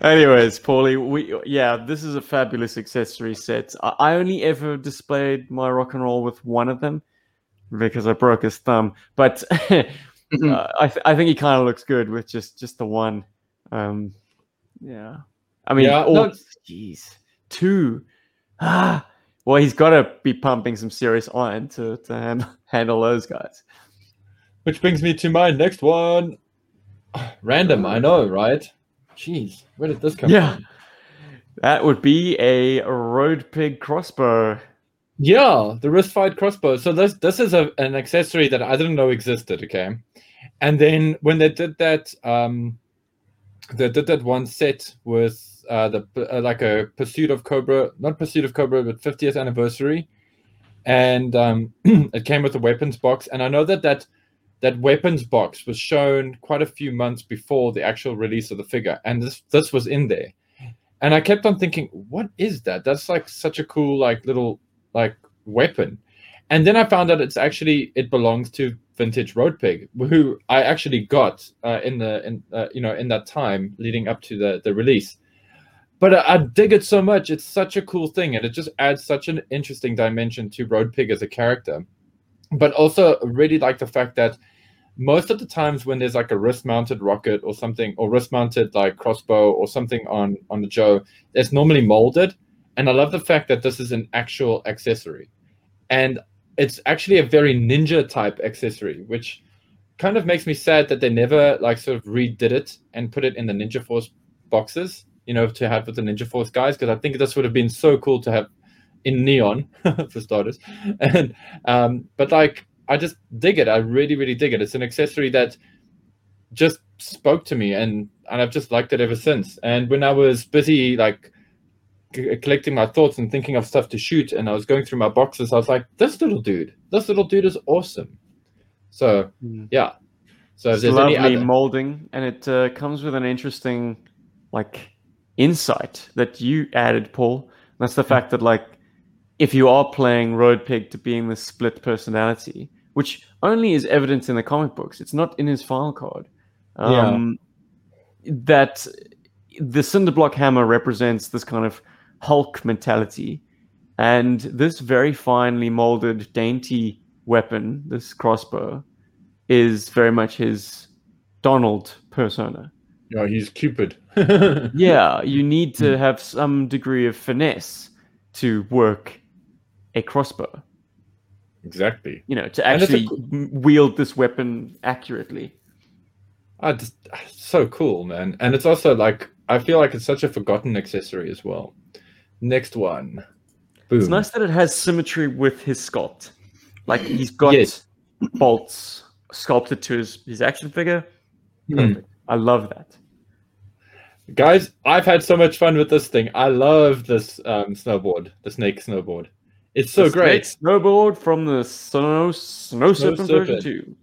Anyways, Paulie, we yeah, this is a fabulous accessory set. I, I only ever displayed my rock and roll with one of them because I broke his thumb. But mm-hmm. uh, I th- I think he kind of looks good with just just the one. Um, yeah, I mean, yeah, oh, jeez, two. Ah, well, he's got to be pumping some serious iron to to handle, handle those guys. Which brings me to my next one. Random, I know, right? Jeez, where did this come yeah. from? That would be a road pig crossbow. Yeah, the wrist fired crossbow. So this this is a, an accessory that I didn't know existed. Okay, and then when they did that, um, they did that one set with uh, the uh, like a pursuit of Cobra, not pursuit of Cobra, but 50th anniversary, and um, it came with a weapons box. And I know that that that weapons box was shown quite a few months before the actual release of the figure, and this this was in there. And I kept on thinking, what is that? That's like such a cool like little like weapon. And then I found out it's actually it belongs to vintage road pig, who I actually got uh, in the in uh, you know in that time leading up to the the release. But I, I dig it so much; it's such a cool thing, and it just adds such an interesting dimension to road pig as a character. But also, really like the fact that most of the times when there's like a wrist mounted rocket or something or wrist mounted like crossbow or something on on the joe it's normally molded and i love the fact that this is an actual accessory and it's actually a very ninja type accessory which kind of makes me sad that they never like sort of redid it and put it in the ninja force boxes you know to have with the ninja force guys because i think this would have been so cool to have in neon for starters and um but like I just dig it. I really, really dig it. It's an accessory that just spoke to me, and and I've just liked it ever since. And when I was busy like collecting my thoughts and thinking of stuff to shoot, and I was going through my boxes, I was like, this little dude, this little dude is awesome. So Hmm. yeah. So It's there's lovely other, molding, and it uh, comes with an interesting, like, insight that you added, Paul. That's the fact that, like, if you are playing Road Pig to being the split personality, which only is evident in the comic books, it's not in his file card. Um, That the Cinderblock hammer represents this kind of Hulk mentality, and this very finely molded, dainty weapon, this crossbow, is very much his Donald persona. yeah, he's Cupid. Yeah, you need to have some degree of finesse to work a crossbow. exactly. You know, to it's a actually wield this weapon accurately. I just so cool, man. And it's also like I feel like it's such a forgotten accessory as well. Next one. Boom. It's nice that it has symmetry with his sculpt. Like he's got Yes. bolts sculpted to his, his action figure. Perfect. I love that. Guys, I've had so much fun with this thing. I love this um, snowboard, the snake snowboard. It's so The great. snake Snowboard from the Snow, Snow Serpent version 2.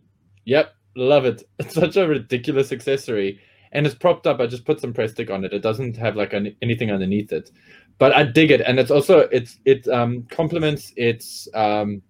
Yep, love it. It's such a ridiculous accessory, and it's propped up. I just put some Prestik on it. It doesn't have like any, anything underneath it, but I dig it, and it's also it's it um, complements its um,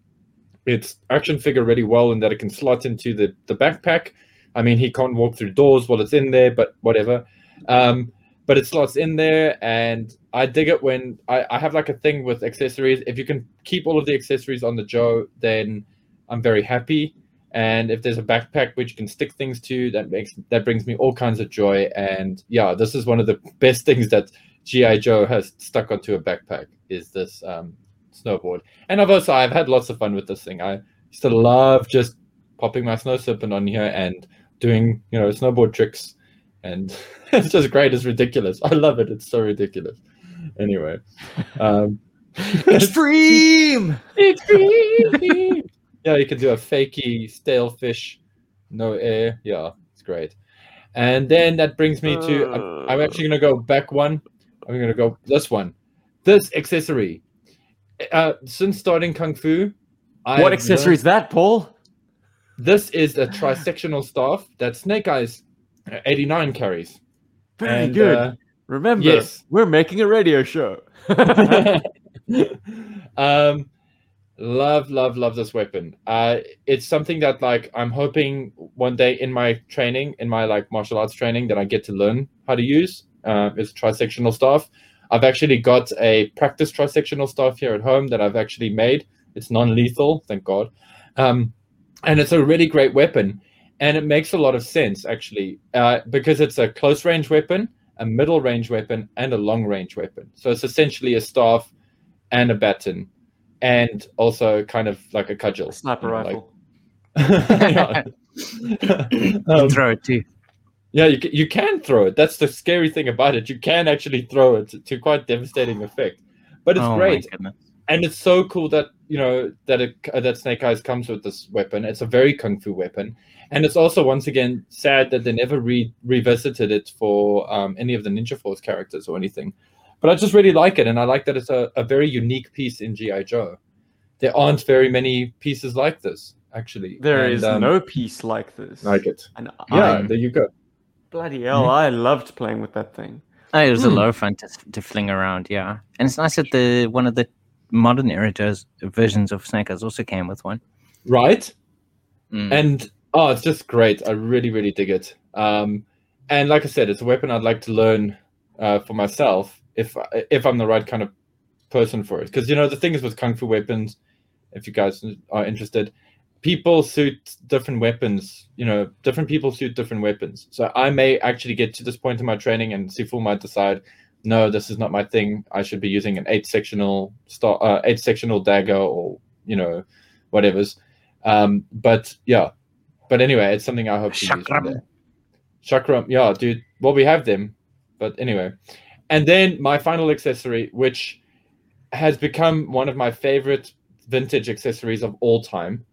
its action figure really well in that it can slot into the the backpack. I mean, he can't walk through doors while it's in there, but whatever. Um, but it slots in there, and I dig it when I, I have like a thing with accessories. If you can keep all of the accessories on the Joe, then I'm very happy. And if there's a backpack which you can stick things to, that makes that brings me all kinds of joy. And yeah, this is one of the best things that GI Joe has stuck onto a backpack is this um, snowboard. And I've also I've had lots of fun with this thing. I used to love just popping my snow serpent on here and doing you know snowboard tricks, and it's just great. It's ridiculous. I love it. It's so ridiculous. Anyway, um, Extreme! Extreme. yeah, you can do a fakie stale fish, no air. Yeah, it's great. And then that brings me to I'm, I'm actually gonna go back one. I'm gonna go this one. This accessory. Uh, since starting kung fu, What I've accessory is that, Paul? This is a trisectional staff that Snake Eyes uh, 89 carries. Very And, good. uh, Remember, yes. we're making a radio show. um, love, love, love this weapon. Uh, it's something that like I'm hoping one day in my training, in my like martial arts training, that I get to learn how to use. Uh, it's trisectional staff. I've actually got a practice trisectional staff here at home that I've actually made. It's non-lethal, thank God, um, and it's a really great weapon. And it makes a lot of sense actually uh, because it's a close range weapon a middle range weapon and a long range weapon. So it's essentially a staff and a baton, and also kind of like a cudgel. A sniper you know, rifle. like- You Um, throw it too. Yeah, you, you can throw it. That's the scary thing about it. You can actually throw it to, to quite devastating effect. But it's oh great. and it's so cool that you know that it, uh, that Snake Eyes comes with this weapon. It's a very kung fu weapon, and it's also once again sad that they never re- revisited it for um, any of the Ninja Force characters or anything. But I just really like it, and I like that it's a, a very unique piece in GI Joe. There aren't very many pieces like this, actually. There and, is um, no piece like this. like it. And Yeah, I, there you go. Bloody hell, I loved playing with that thing. Oh, it was a Hmm. lot of fun to, to fling around, yeah. And it's nice that the one of the modern era Joe's versions of Snake Eyes also came with one. Right? Mm. and oh it's just great i really really dig it um and like i said it's a weapon i'd like to learn uh, for myself if if i'm the right kind of person for it because you know the thing is with kung fu weapons if you guys are interested people suit different weapons you know different people suit different weapons so i may actually get to this point in my training and sifu might decide no this is not my thing i should be using an eight sectional star uh, eight sectional dagger or you know whatever's um, but yeah, but anyway, it's something I hope to use Chakram. day. Chakram, yeah, dude. Well, we have them, but anyway. And then my final accessory, which has become one of my favorite vintage accessories of all time,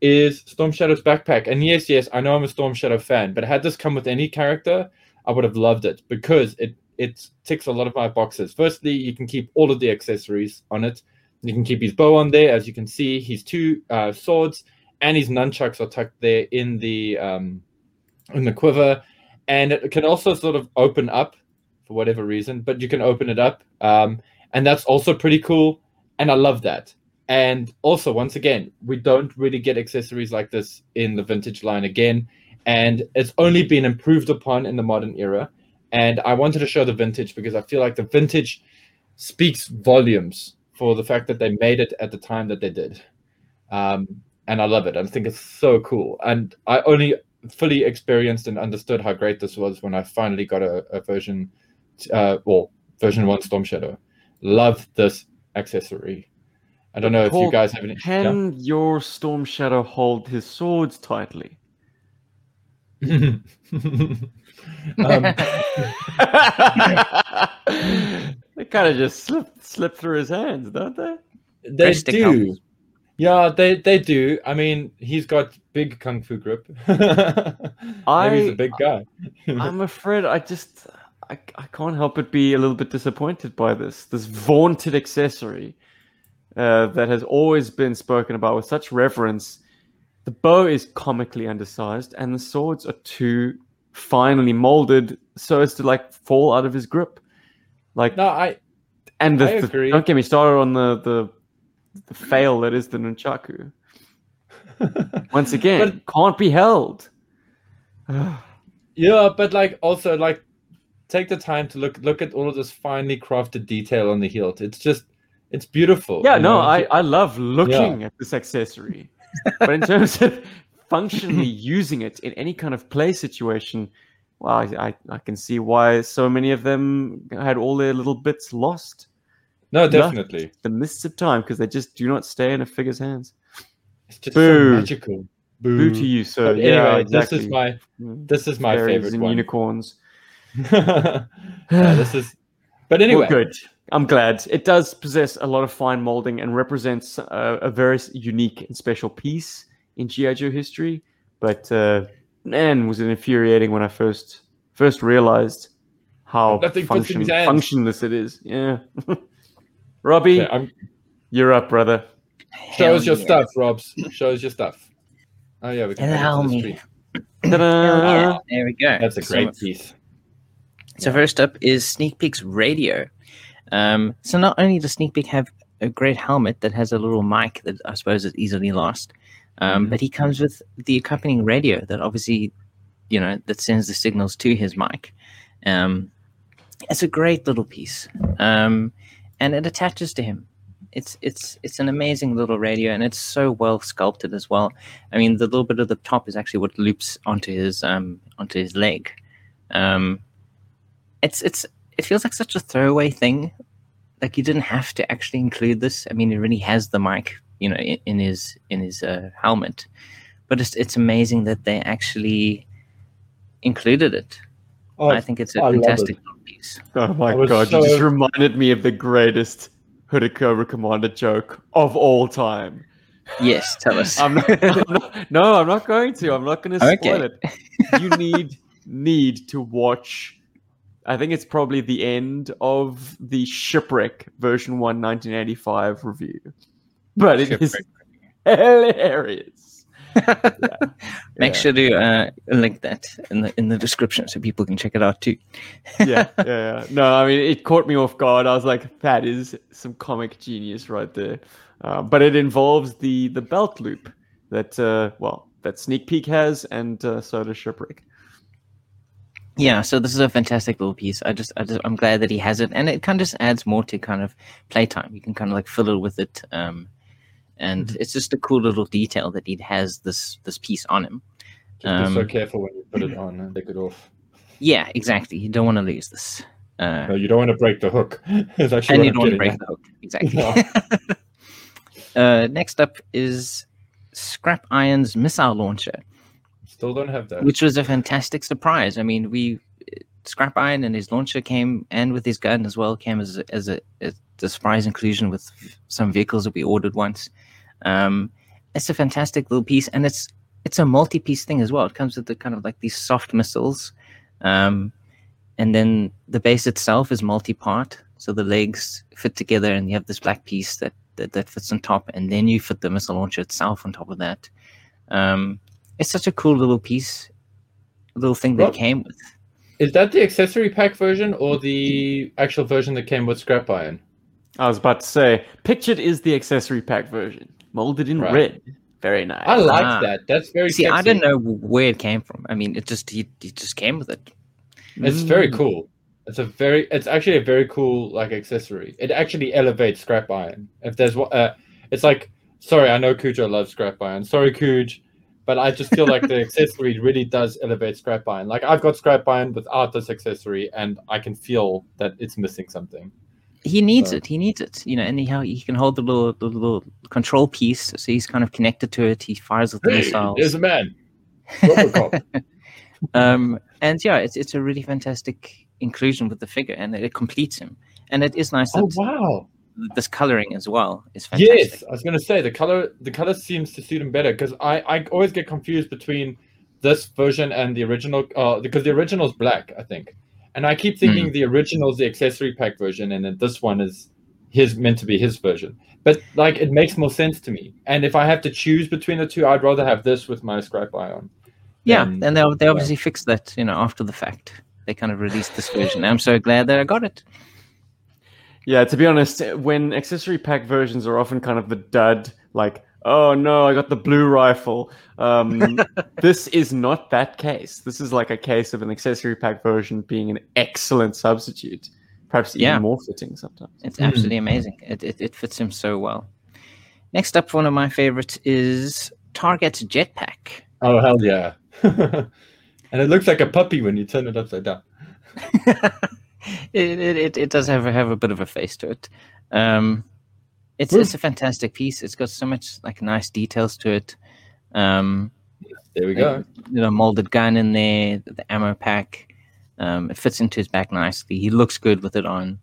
is Storm Shadow's backpack. And yes, yes, I know I'm a Storm Shadow fan, but had this come with any character, I would have loved it because it it ticks a lot of my boxes. Firstly, you can keep all of the accessories on it. You can keep his bow on there, as you can see. His two uh, swords and his nunchucks are tucked there in the um, in the quiver, and it can also sort of open up for whatever reason. But you can open it up, um, and that's also pretty cool. And I love that. And also, once again, we don't really get accessories like this in the vintage line again, and it's only been improved upon in the modern era. And I wanted to show the vintage because I feel like the vintage speaks volumes for the fact that they made it at the time that they did. Um, and I love it. I think it's so cool. And I only fully experienced and understood how great this was when I finally got a, a version, uh, well, version one Storm Shadow. Love this accessory. I don't know if you guys have any. Can your Storm Shadow hold his swords tightly? Um, they kind of just slip slip through his hands, don't they? they Wrist do. helps. Yeah, they they do. I mean, he's got big kung fu grip. Maybe he's a big guy. I'm afraid I just I, I can't help but be a little bit disappointed by this this vaunted accessory uh, that has always been spoken about with such reverence. The bow is comically undersized, and the swords are too finely molded so as to like fall out of his grip. Like no, I and the, I the- don't get me started on the the, the fail that is the nunchaku. Once again, can't be held. Yeah, but like also like take the time to look look at all of this finely crafted detail on the hilt. It's just it's beautiful. Yeah, no, know? I, I love looking at this accessory. but in terms of functionally using it in any kind of play situation, well, I, I, I can see why so many of them had all their little bits lost. no, Yeah. definitely. The mists of time because they just do not stay in a figure's hands. It's just Boo. so magical. Boo to you, sir. But yeah, exactly. this is my Mm. this is my Fairies favorite and one. unicorns. Yeah, this is but anyway, Well, good. I'm glad. It does possess a lot of fine molding and represents uh, a very unique and special piece in GI Joe history. But uh, man, was it infuriating when I first first realized how Nothing function, functionless it is. Yeah. Robbie, Okay, I'm, you're up, brother. show Hell us your yeah. stuff, Robs. Show us your stuff. Oh yeah, we can add Allow me. Ta-da! There we go. That's a So- great piece. So first up is Sneak Peek's radio. Um, so not only does Sneak Peek have a great helmet that has a little mic that I suppose is easily lost, um, Mhm. but he comes with the accompanying radio that obviously, you know, that sends the signals to his mic. Um, it's a great little piece, um, and it attaches to him. It's it's it's an amazing little radio, and it's so well sculpted as well. I mean, the little bit of the top is actually what loops onto his um, onto his leg. Um, it's it's it feels like such a throwaway thing. Like you didn't have to actually include this. I mean, he really has the mic, you know, in, in his in his uh, helmet. But it's it's amazing that they actually included it. Oh, I think it's a I love it. fantastic piece. Oh my I was god, you just reminded me of the greatest Hooded Cobra Commander joke of all time. Yes, tell us. I'm not, I'm not- no, I'm not going to. I'm not going to spoil Okay. it. You need need to watch. I think it's probably the end of the Shipwreck version 1 1985 review. But it is hilarious. Make Yeah. sure to uh, link that in the in the description so people can check it out too. yeah, yeah, yeah. No, I mean, it caught me off guard. I was like, that is some comic genius right there. Uh, but it involves the the belt loop that, uh, well, that Sneak Peek has, and uh, so does Shipwreck. Yeah, so this is a fantastic little piece. I just, I just, I'm glad that he has it, and it kind of just adds more to kind of playtime. You can kind of like fiddle with it, um, and Mm-hmm. it's just a cool little detail that he has this this piece on him. Just be so um, careful when you put it on and take it off. Yeah, exactly. You don't want to lose this, uh, No, you don't want to break the hook. It's actually and you I'm don't want to break at. the hook. Exactly. uh, next up is Scrap Iron's missile launcher. Still don't have that. which was a fantastic surprise. I mean, we Scrap Iron and his launcher came, and with his gun as well, came as a, as a, as a surprise inclusion with some vehicles that we ordered once. Um, it's a fantastic little piece, and it's it's a multi-piece thing as well. It comes with the kind of like these soft missiles, um, and then the base itself is multi-part. So the legs fit together, and you have this black piece that that, that fits on top, and then you fit the missile launcher itself on top of that. Um, it's such a cool little piece, little thing that Rob- came with. Is that the accessory pack version or the actual version that came with scrap iron? I was about to say, pictured is the accessory pack version, molded in Right. red. Very nice. I like Ah. that. That's very See, I sexy. didn't know where it came from. I mean, it just he, he just came with it. It's very Mm. cool. It's a very, it's actually a very cool like accessory. It actually elevates scrap iron. If there's what, uh, it's like, sorry, I know Cujo loves scrap iron. Sorry, Cuj, but I just feel like the accessory really does elevate scrap iron. Like I've got scrap iron without this accessory, and I can feel that it's missing something. He needs So- it. He needs it. You know, and he he can hold the little the little control piece, so he's kind of connected to it. He fires with the Hey, missiles. there's a man. Um, and yeah, it's it's a really fantastic inclusion with the figure, and it completes him. And it is nice that oh wow. This coloring as well is fantastic. Yes, I was gonna say the color. The color seems to suit him better because I I always get confused between this version and the original. Uh, because the original is black, I think, and I keep thinking the original is the accessory pack version, and then this one is his meant to be his version. But like, it makes more sense to me. And if I have to choose between the two, I'd rather have this with my scrap iron. Yeah, and they they obviously fixed that, you know, after the fact. They kind of released this version. I'm so glad that I got it. Yeah, to be honest, when accessory pack versions are often kind of the dud, like, oh no, I got the blue rifle. Um, this is not that case. This is like a case of an accessory pack version being an excellent substitute, perhaps even Yeah. more fitting sometimes. It's Mm. absolutely amazing. It, it it fits him so well. Next up, one of my favorites is Target's jetpack. Oh hell yeah! and it looks like a puppy when you turn it upside down. it, it, it, it does have a, have a bit of a face to it. Um, it's it's a fantastic piece. It's got so much like nice details to it. Um, There we go. you know, molded gun in there, the ammo pack. Um, it fits into his back nicely. He looks good with it on.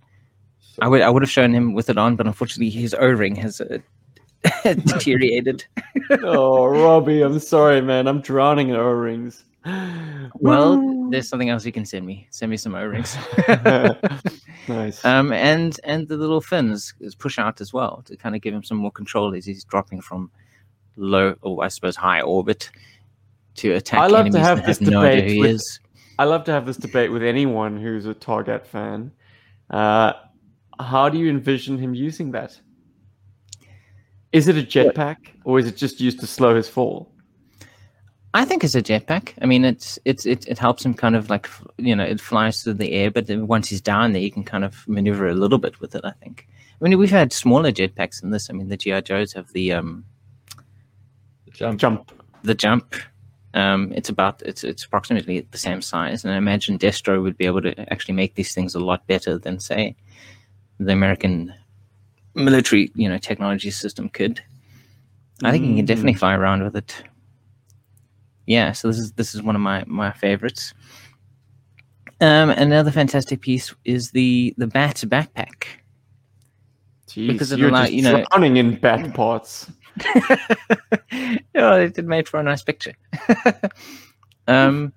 I would I would have shown him with it on, but unfortunately his O ring has uh, deteriorated. oh, Robbie, I'm sorry, man. I'm drowning in O rings. Well, there's something else you can send me. Send me some O rings. nice. um, and and the little fins is push out as well to kind of give him some more control as he's dropping from low or I suppose high orbit to attack I love to have this have no debate with-. I love to have this debate with anyone who's a Target fan. Uh, how do you envision him using that? Is it a jetpack, or is it just used to slow his fall? I think it's a jetpack. I mean, it's it's it, it helps him kind of like you know it flies through the air, but then once he's down there, you can kind of maneuver a little bit with it. I think. I mean, we've had smaller jetpacks than this. I mean, the GI Joes have the um Jump. Jump. the jump. Um, it's about it's it's approximately the same size, and I imagine Destro would be able to actually make these things a lot better than say the American military you know technology system could. I think he can Mm. definitely fly around with it. Yeah, so this is this is one of my my favorites. Um, another fantastic piece is the the bat backpack. Jeez, Because of you're the li- just you know- drowning in bat parts. yeah, it made for a nice picture. um,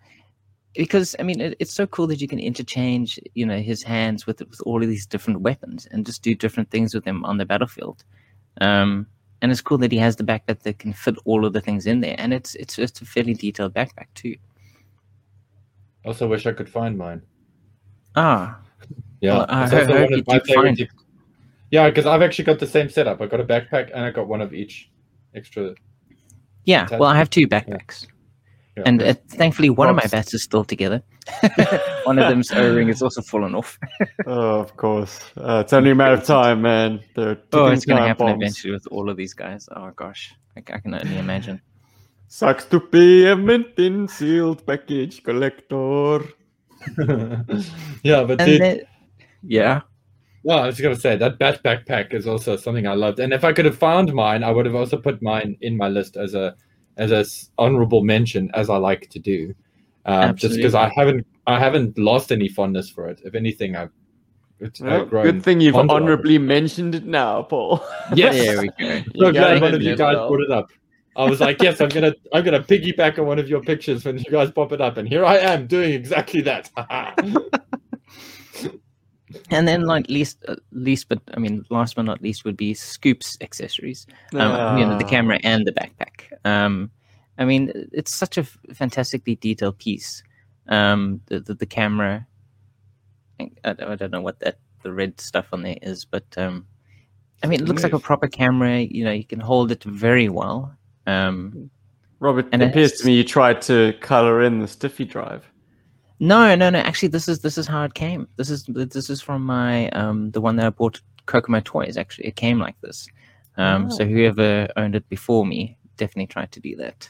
because I mean, it, it's so cool that you can interchange, you know, his hands with with all of these different weapons and just do different things with them on the battlefield. Um, and it's cool that he has the backpack that can fit all of the things in there, and it's it's it's a fairly detailed backpack too. Also, wish I could find mine. Ah, Yeah, Well, I it's ho- also one of my do find favorite- Yeah, because I've actually got the same setup. I got a backpack and I got one of each extra. yeah. Well, I have two backpacks, Yeah. And uh, thankfully one of my bats is still together. one of them's O-ring is also fallen off. oh, of course. Uh, it's only a matter of time, man. They're Oh, it's going to happen bombs. eventually with all of these guys. Oh gosh, I, I can only imagine. Sucks to be a mint in sealed package collector. yeah, but And dude, then, yeah, no, I was gonna say that bat backpack is also something I loved. And if I could have found mine, I would have also put mine in my list as a as an honorable mention, as I like to do. Um, just because I haven't I haven't lost any fondness for it. If anything, I've it's Well, I've grown good thing you've fonder it. honorably mentioned it now, Paul. Yes. there we go. So glad one of you guys well. put it up. I was like, yes, I'm gonna I'm gonna piggyback on one of your pictures when you guys pop it up, and here I am doing exactly that. And then, like least, uh, least, but I mean, last but not least, would be Scoop's accessories. Um, you know, the Ah. camera and the backpack. Um, I mean, it's such a f- fantastically detailed piece. Um, the, the the camera. I, I don't know what that the red stuff on there is, but um, I mean, it looks like a proper camera. You know, you can hold it very well. Um, Robert, And it appears to me you tried to color in the stiffy drive. No, no, no. Actually, this is this is how it came. This is this is from my um the one that I bought Kokomo Toys. Actually, it came like this. Um, so Oh. whoever owned it before me definitely tried to do that.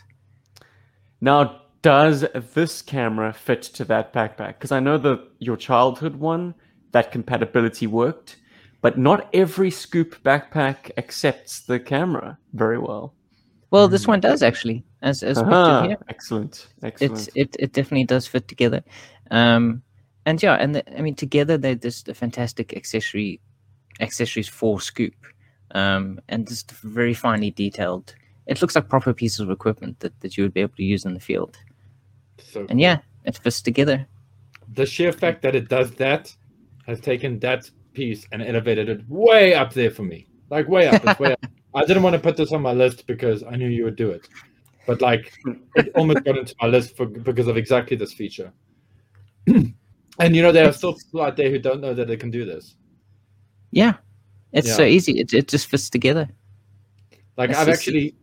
Now, does this camera fit to that backpack? Because I know that your childhood one, that compatibility worked, but not every scoop backpack accepts the camera very well. Well, this one does actually, as as pictured Ah, here. excellent, excellent. It's it it definitely does fit together. Um, and yeah, and the, I mean together they're just a fantastic accessory accessories for Scoop. Um, and just very finely detailed. It looks like proper pieces of equipment that, that you would be able to use in the field. so And yeah, it fits together. the sheer fact that it does that has taken that piece and elevated it way up there for me. Like way up. It's way up. I didn't want to put this on my list because I knew you would do it. But like it almost got into my list for because of exactly this feature. and you know, there are still people out there who don't know that they can do this. Yeah, it's so easy. It it just fits together. Like It's I've just- actually,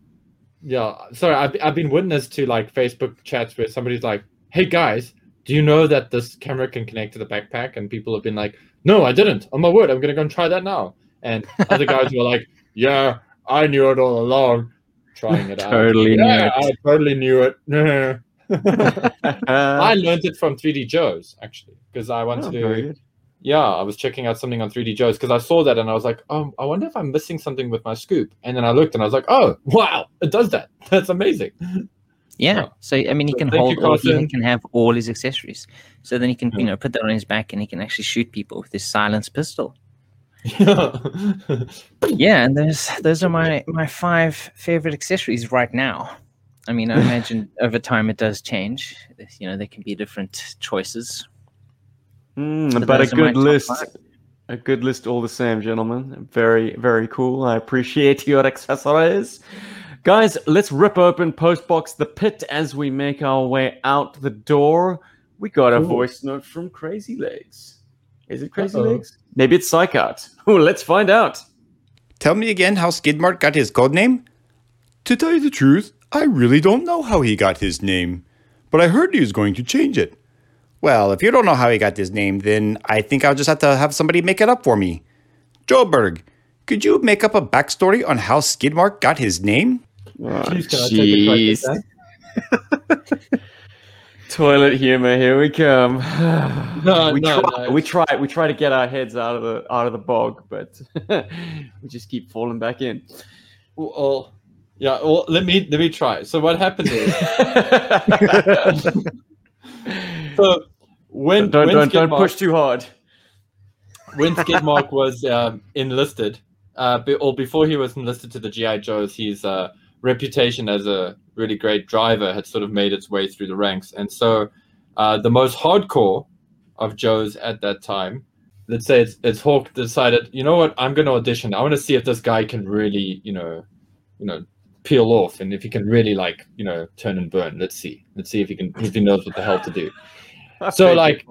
yeah. Sorry, I've I've been witness to like Facebook chats where somebody's like, "Hey guys, do you know that this camera can connect to the backpack?" And people have been like, "No, I didn't. On my word, I'm gonna go and try that now." And other guys were like, "Yeah, I knew it all along, trying it out. Totally knew yeah, it. I totally knew it. I uh, I learned it from 3D Joe's actually because I wanted Oh, to. very good. Yeah, I was checking out something on 3D Joe's because I saw that and I was like, oh, I wonder if I'm missing something with my scoop. And then I looked and I was like, oh, wow, it does that. That's amazing. Yeah. Yeah. So I mean, he So can thank hold you, all. He can have all his accessories. So then he can, you know, put that on his back, and he can actually shoot people with his silenced pistol. Yeah. Yeah, and those those are my my five favorite accessories right now. I mean, I imagine over time it does change. You know, there can be different choices. Mm, But but a those are my good list. five. A good list all the same, gentlemen. Very, very cool. I appreciate your accessories. Guys, let's rip open Postbox the Pit as we make our way out the door. We got a Ooh. voice note from Crazy Legs. Is it Crazy Uh-oh. Legs? Maybe it's Psych Out. Oh, let's find out. Tell me again how Skidmark got his code name? To tell you the truth, I really don't know how he got his name, but I heard he was going to change it. Well, if you don't know how he got his name, then I think I'll just have to have somebody make it up for me. Joburg, could you make up a backstory on how Skidmark got his name? Oh, Jeez, Toilet humor, here we come. No, we no, try, no. we try, we try to get our heads out of the out of the bog, but we just keep falling back in. Well, Yeah, well, let me let me try. So what happened is, so when don't when don't, don't Skidmark- push too hard. when Skidmark was um, enlisted, uh, be, or before he was enlisted to the GI Joes, he's uh, reputation as a really great driver had sort of made its way through the ranks, and so uh, the most hardcore of Joes at that time, let's say it's, it's Hawk, decided, you know what, I'm going to audition. I want to see if this guy can really, you know, you know, peel off, and if he can really like, you know, turn and burn. Let's see, let's see if he can, if he knows what the hell to do. So, like-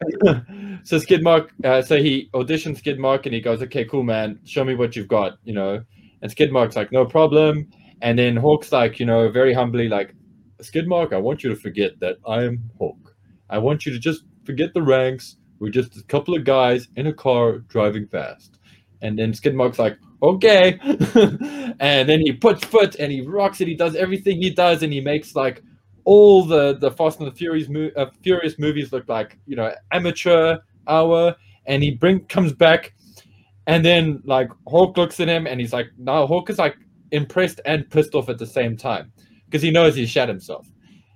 so Skidmark, uh, so he auditions Skidmark and he goes, "Okay, cool, man, show me what you've got," you know. And Skidmark's like, "No problem." And then Hawk's like, you know, very humbly, like, "Skidmark, I want you to forget that I am Hawk. I want you to just forget the ranks. We're just a couple of guys in a car driving fast." And then Skidmark's like, "Okay," and then he puts foot and he rocks it. He does everything he does, and he makes like all the the Fast and the Furious mo- uh, Furious movies look like you know amateur hour, and he bring comes back, and then like Hawk looks at him, and he's like, no, Hawk is like impressed and pissed off at the same time because he knows he shat himself,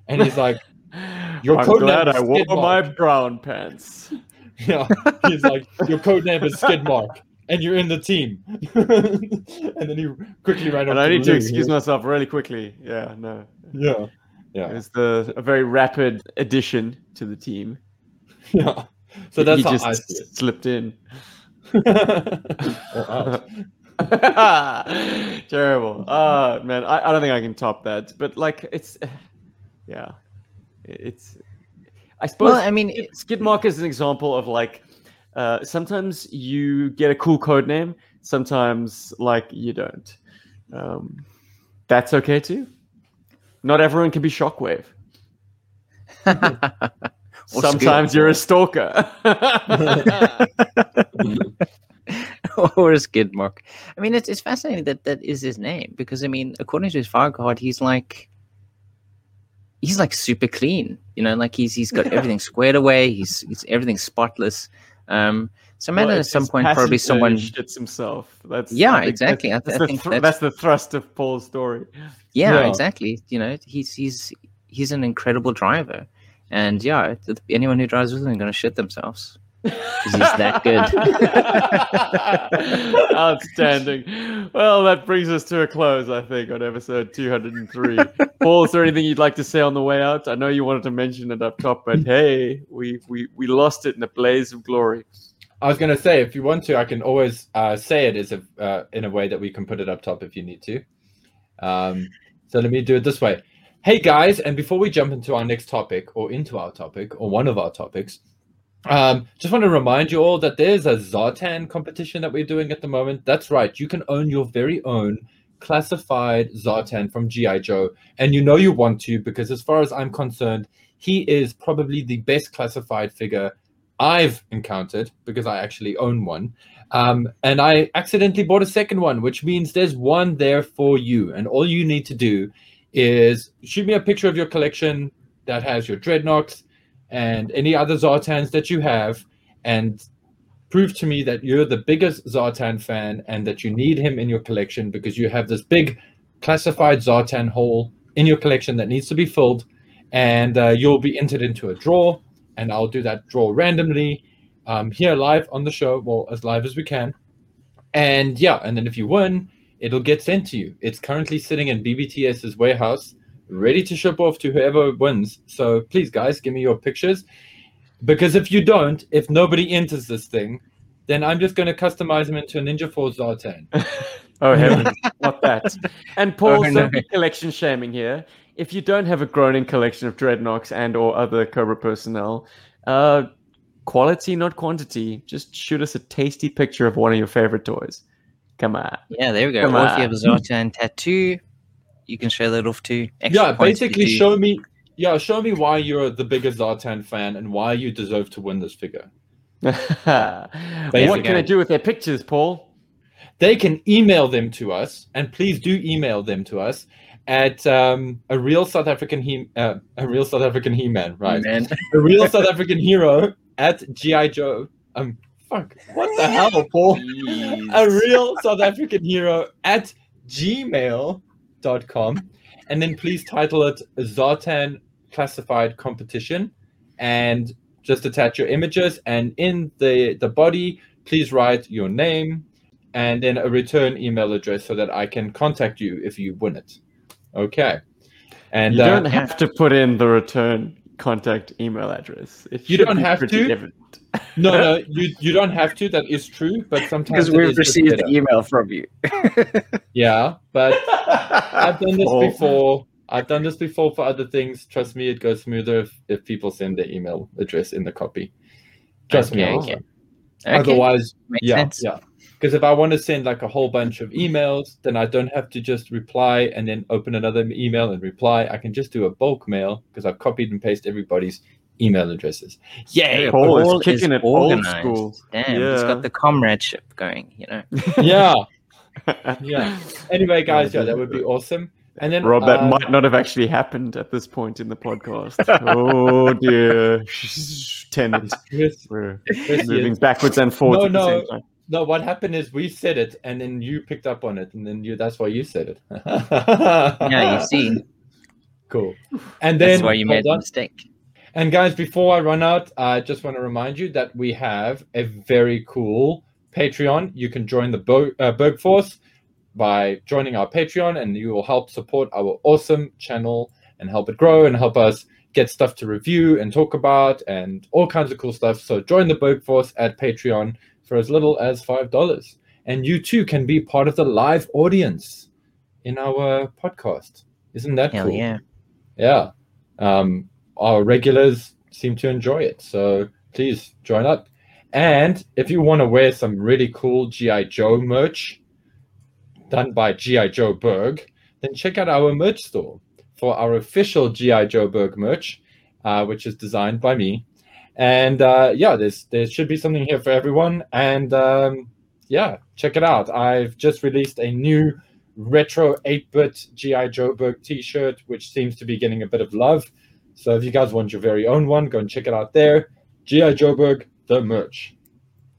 and he's like, Your I'm code glad name I is wore Skidmark. my brown pants. yeah, he's like, your code name is Skidmark. And you're in the team, and then he quickly ran And I need to excuse myself really quickly. Yeah, no. Yeah, yeah, It was the a very rapid addition to the team. yeah. So that's he how just I slipped in. It. Or out. Terrible. Ah, man, I, I don't think I can top that. But like, it's, yeah, it's. I suppose. Well, I mean, Skid, Skidmark is an example of like, uh, sometimes you get a cool code name, sometimes like you don't. Um, that's okay too. Not everyone can be Shockwave. Or Sometimes you're a stalker. or a skid mark. I mean, it's, it's fascinating that that is his name because I mean, according to his file card, he's like he's like super clean. You know, like he's he's got everything squared away. He's he's everything's spotless. Um, so Well, imagine at some point, probably someone. shits himself. That's Yeah, I think exactly. I That's, th- I think the thr- that's- that's the thrust of Paul's story. Yeah, Yeah. exactly. You know, he's he's he's an incredible driver, and yeah, anyone who drives with him is going to shit themselves. he's that good. Outstanding. Well, that brings us to a close, I think, on episode 203. Paul, is there anything you'd like to say on the way out? I know you wanted to mention it up top, but hey, we we, we lost it in a blaze of glory. I was going to say, if you want to, I can always uh, say it as a, uh, in a way that we can put it up top if you need to. Um, so let me do it this way. Hey guys, and before we jump into our next topic or into our topic or one of our topics, um, just want to remind you all that there's a Zartan competition that we're doing at the moment. That's right, you can own your very own classified Zartan from G.I. Joe, and you know you want to because, as far as I'm concerned, he is probably the best classified figure I've encountered because I actually own one. Um, and I accidentally bought a second one, which means there's one there for you. And all you need to do is shoot me a picture of your collection that has your Dreadnoks and any other Zartans that you have, and prove to me that you're the biggest Zartan fan and that you need him in your collection because you have this big classified Zartan hole in your collection that needs to be filled. And uh, you'll be entered into a draw, and I'll do that draw randomly um, here live on the show, well, as live as we can. And yeah, and then if you win, it'll get sent to you. It's currently sitting in BBTS's warehouse, ready to ship off to whoever wins. So please, guys, give me your pictures. Because if you don't, if nobody enters this thing, then I'm just going to customize them into a Ninja Force Zartan. Oh, heavens, not that. And Paul, Oh, no. collection shaming here. If you don't have a groaning collection of Dreadnoks and or other Cobra personnel, uh, quality, not quantity. Just shoot us a tasty picture of one of your favorite toys. Come on. Yeah, there we go. Come or if you have a. Zartan tattoo, you can show that off too. Extra yeah, points if you basically do. show me yeah, show me why you're the biggest Zartan fan and why you deserve to win this figure. what can I do with their pictures, Paul? they can email them to us, and please do email them to us at um, a real South African he uh, a real South African He Man, right? Man. A real South African hero at GI Joe. Um, fuck, what the hell, Paul? A real South African hero at gmail.com. gmail.com. And then please title it Zartan Classified Competition and just attach your images. And in the, the body, please write your name and then a return email address so that I can contact you if you win it. Okay. And you uh, don't have to put in the return contact email address. It You don't have pretty to. evident. no, no, you, you don't have to. That is true. But sometimes Because we've received better. the email from you. Yeah, but I've done this Oh. before. I've done this before for other things. Trust me, it goes smoother if, if people send their email address in the copy. Trust me. Okay, also. okay. Okay, Otherwise, makes yeah, sense. yeah. Because if I want to send like a whole bunch of emails, then I don't have to just reply and then open another email and reply. I can just do a bulk mail because I've copied and pasted everybody's email addresses. Yay! Paul is Paul kicking it old organized. school. Damn, he's Yeah. got the comradeship going, you know. yeah, yeah. Anyway, guys, yeah, that would be awesome. And then Rob, that uh, might not have actually happened at this point in the podcast. oh dear. Tenant. Chris, We're Chris, moving yes. backwards and forwards No, at the no. No, what happened is we said it, and then you picked up on it, and then you that's why you said it. Yeah, you see, Cool. And then that's why you made the on. mistake. And guys, before I run out, I just want to remind you that we have a very cool Patreon. You can join the Berg, uh, by joining our Patreon, and you will help support our awesome channel and help it grow and help us get stuff to review and talk about and all kinds of cool stuff. So join the Berg Force at Patreon for as little as five dollars, and you too can be part of the live audience in our podcast. Isn't that Hell cool? yeah. yeah um our regulars seem to enjoy it so please join up and if you want to wear some really cool gi joe merch done by gi joe berg then check out our merch store for our official gi joe berg merch uh, which is designed by me and uh, yeah there's there should be something here for everyone and um, yeah check it out i've just released a new retro 8-bit GI Joe Berg t-shirt, which seems to be getting a bit of love. So if you guys want your very own one, go and check it out there. GI Joe Berg, the merch.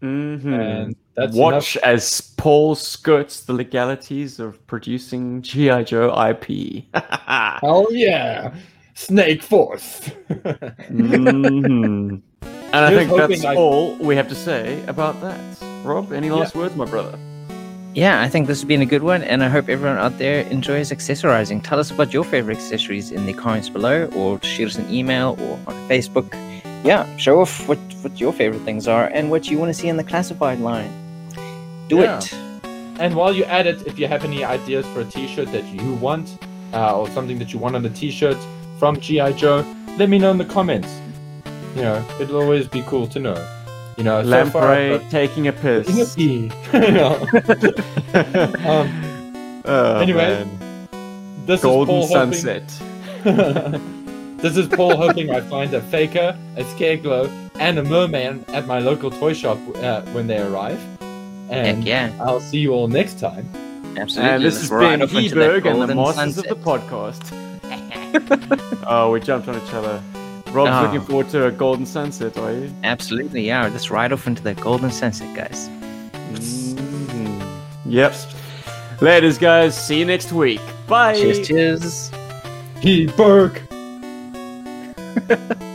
Mhm. And that's Watch enough. as Paul skirts the legalities of producing G.I. Joe IP. Hell yeah! Snake Force. Mhm. And I think that's I- all we have to say about that. Rob, any last words, my brother? Yeah, I think this has been a good one, and I hope everyone out there enjoys accessorizing. Tell us about your favorite accessories in the comments below, or shoot us an email or on Facebook. Yeah, show off what, what your favorite things are and what you want to see in the classified line. Do Yeah. it. and while you're at it, if you have any ideas for a t-shirt that you want, uh, or something that you want on a t-shirt from GI Joe, let me know in the comments. You know, it'll always be cool to know. You know, so far Lamprey got- taking a piss. In a pee. Um, Oh, Anyway, man. this golden is Paul hoping- sunset. this is Paul hoping I find a faker, a Scare Glow, and a merman at my local toy shop uh, when they arrive. And Heck yeah, I'll see you all next time. absolutely. And this Let's has ride been off into that Heberg and the golden Masters sunset. of the Podcast. oh, we jumped on each other. Rob's Oh. looking forward to a golden sunset, are you? Absolutely, yeah. Let's ride off into the golden sunset, guys. Mhm. Yep. Ladies, guys. See you next week. Bye. Cheers, cheers. He Berg.